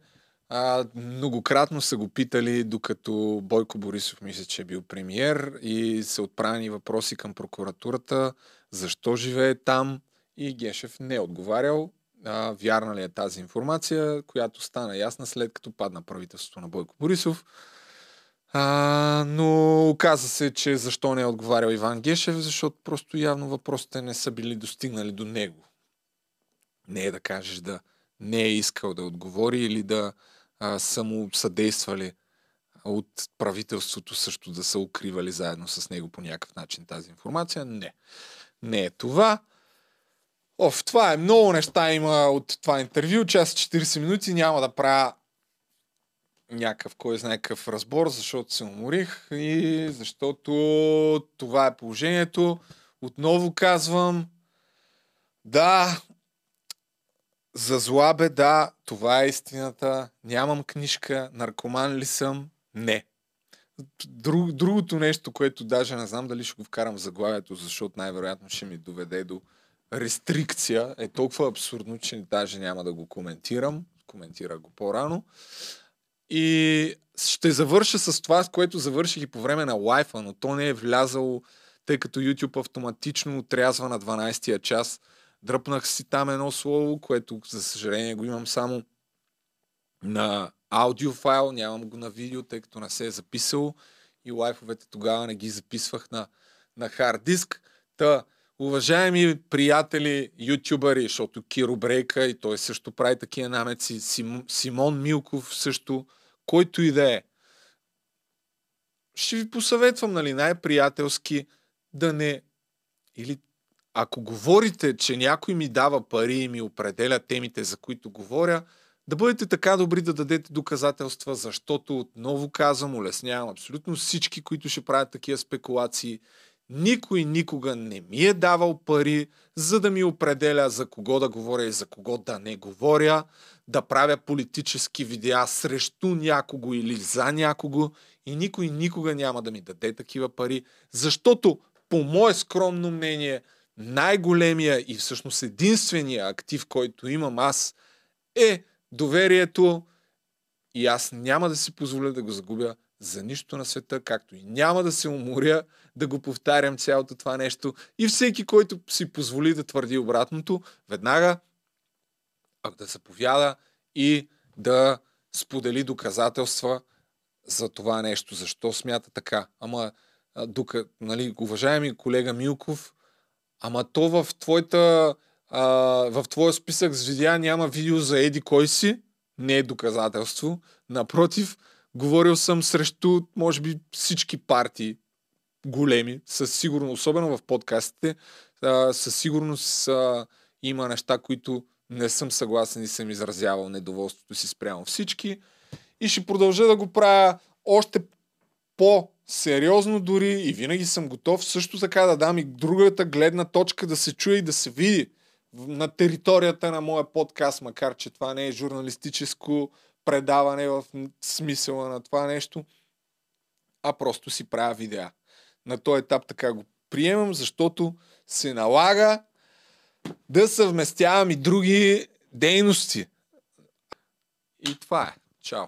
а, многократно са го питали, докато Бойко Борисов мисля, че е бил премиер и са отправени въпроси към прокуратурата, защо живее там и Гешев не е отговарял. А, вярна ли е тази информация, която стана ясна след като падна правителството на Бойко Борисов. А, но оказа се, че защо не е отговарял Иван Гешев, защото просто явно въпросите не са били достигнали до него. Не е да кажеш да не е искал да отговори или да а, са му съдействали от правителството също да са укривали заедно с него по някакъв начин тази информация. Не. Не е това. Оф, това е много неща има от това интервю. Час 40 минути няма да правя някакъв, кой знае какъв разбор, защото се уморих и защото това е положението. Отново казвам, да, за зла беда, това е истината. Нямам книжка, наркоман ли съм? Не. Друг, другото нещо, което даже не знам дали ще го вкарам в заглавието, защото най-вероятно ще ми доведе до рестрикция, е толкова абсурдно, че даже няма да го коментирам. Коментирах го по-рано. И ще завърша с това, с което завърших и по време на лайфа, но то не е влязало, тъй като YouTube автоматично отрязва на 12-я час. Дръпнах си там едно слово, което за съжаление го имам само на аудиофайл, нямам го на видео, тъй като не се е записало и лайфовете тогава не ги записвах на, на хард диск. Та, уважаеми приятели, ютубъри, защото Киро Брейка и той също прави такива намеци, Сим, Симон Милков също, който и да е. Ще ви посъветвам, нали, най-приятелски да не или ако говорите, че някой ми дава пари и ми определя темите, за които говоря, да бъдете така добри да дадете доказателства, защото отново казвам, улеснявам абсолютно всички, които ще правят такива спекулации. Никой никога не ми е давал пари, за да ми определя за кого да говоря и за кого да не говоря, да правя политически видеа срещу някого или за някого и никой никога няма да ми даде такива пари, защото по мое скромно мнение най-големия и всъщност единствения актив, който имам аз е доверието и аз няма да си позволя да го загубя за нищо на света, както и няма да се уморя да го повтарям цялото това нещо. И всеки, който си позволи да твърди обратното, веднага да заповяда и да сподели доказателства за това нещо. Защо смята така? Ама, дука, нали, уважаеми колега Милков, ама то в твоята а, в твоя списък с видеа няма видео за Еди кой си, не е доказателство. Напротив, говорил съм срещу, може би, всички партии големи, със сигурност, особено в подкастите, а, със сигурност а, има неща, които не съм съгласен и съм изразявал недоволството си спрямо всички. И ще продължа да го правя още по-сериозно дори и винаги съм готов също така да дам и другата гледна точка да се чуе и да се види на територията на моя подкаст, макар че това не е журналистическо предаване в смисъла на това нещо, а просто си правя видеа. На този етап така го приемам, защото се налага да съвместявам и други дейности. И това е. Чао.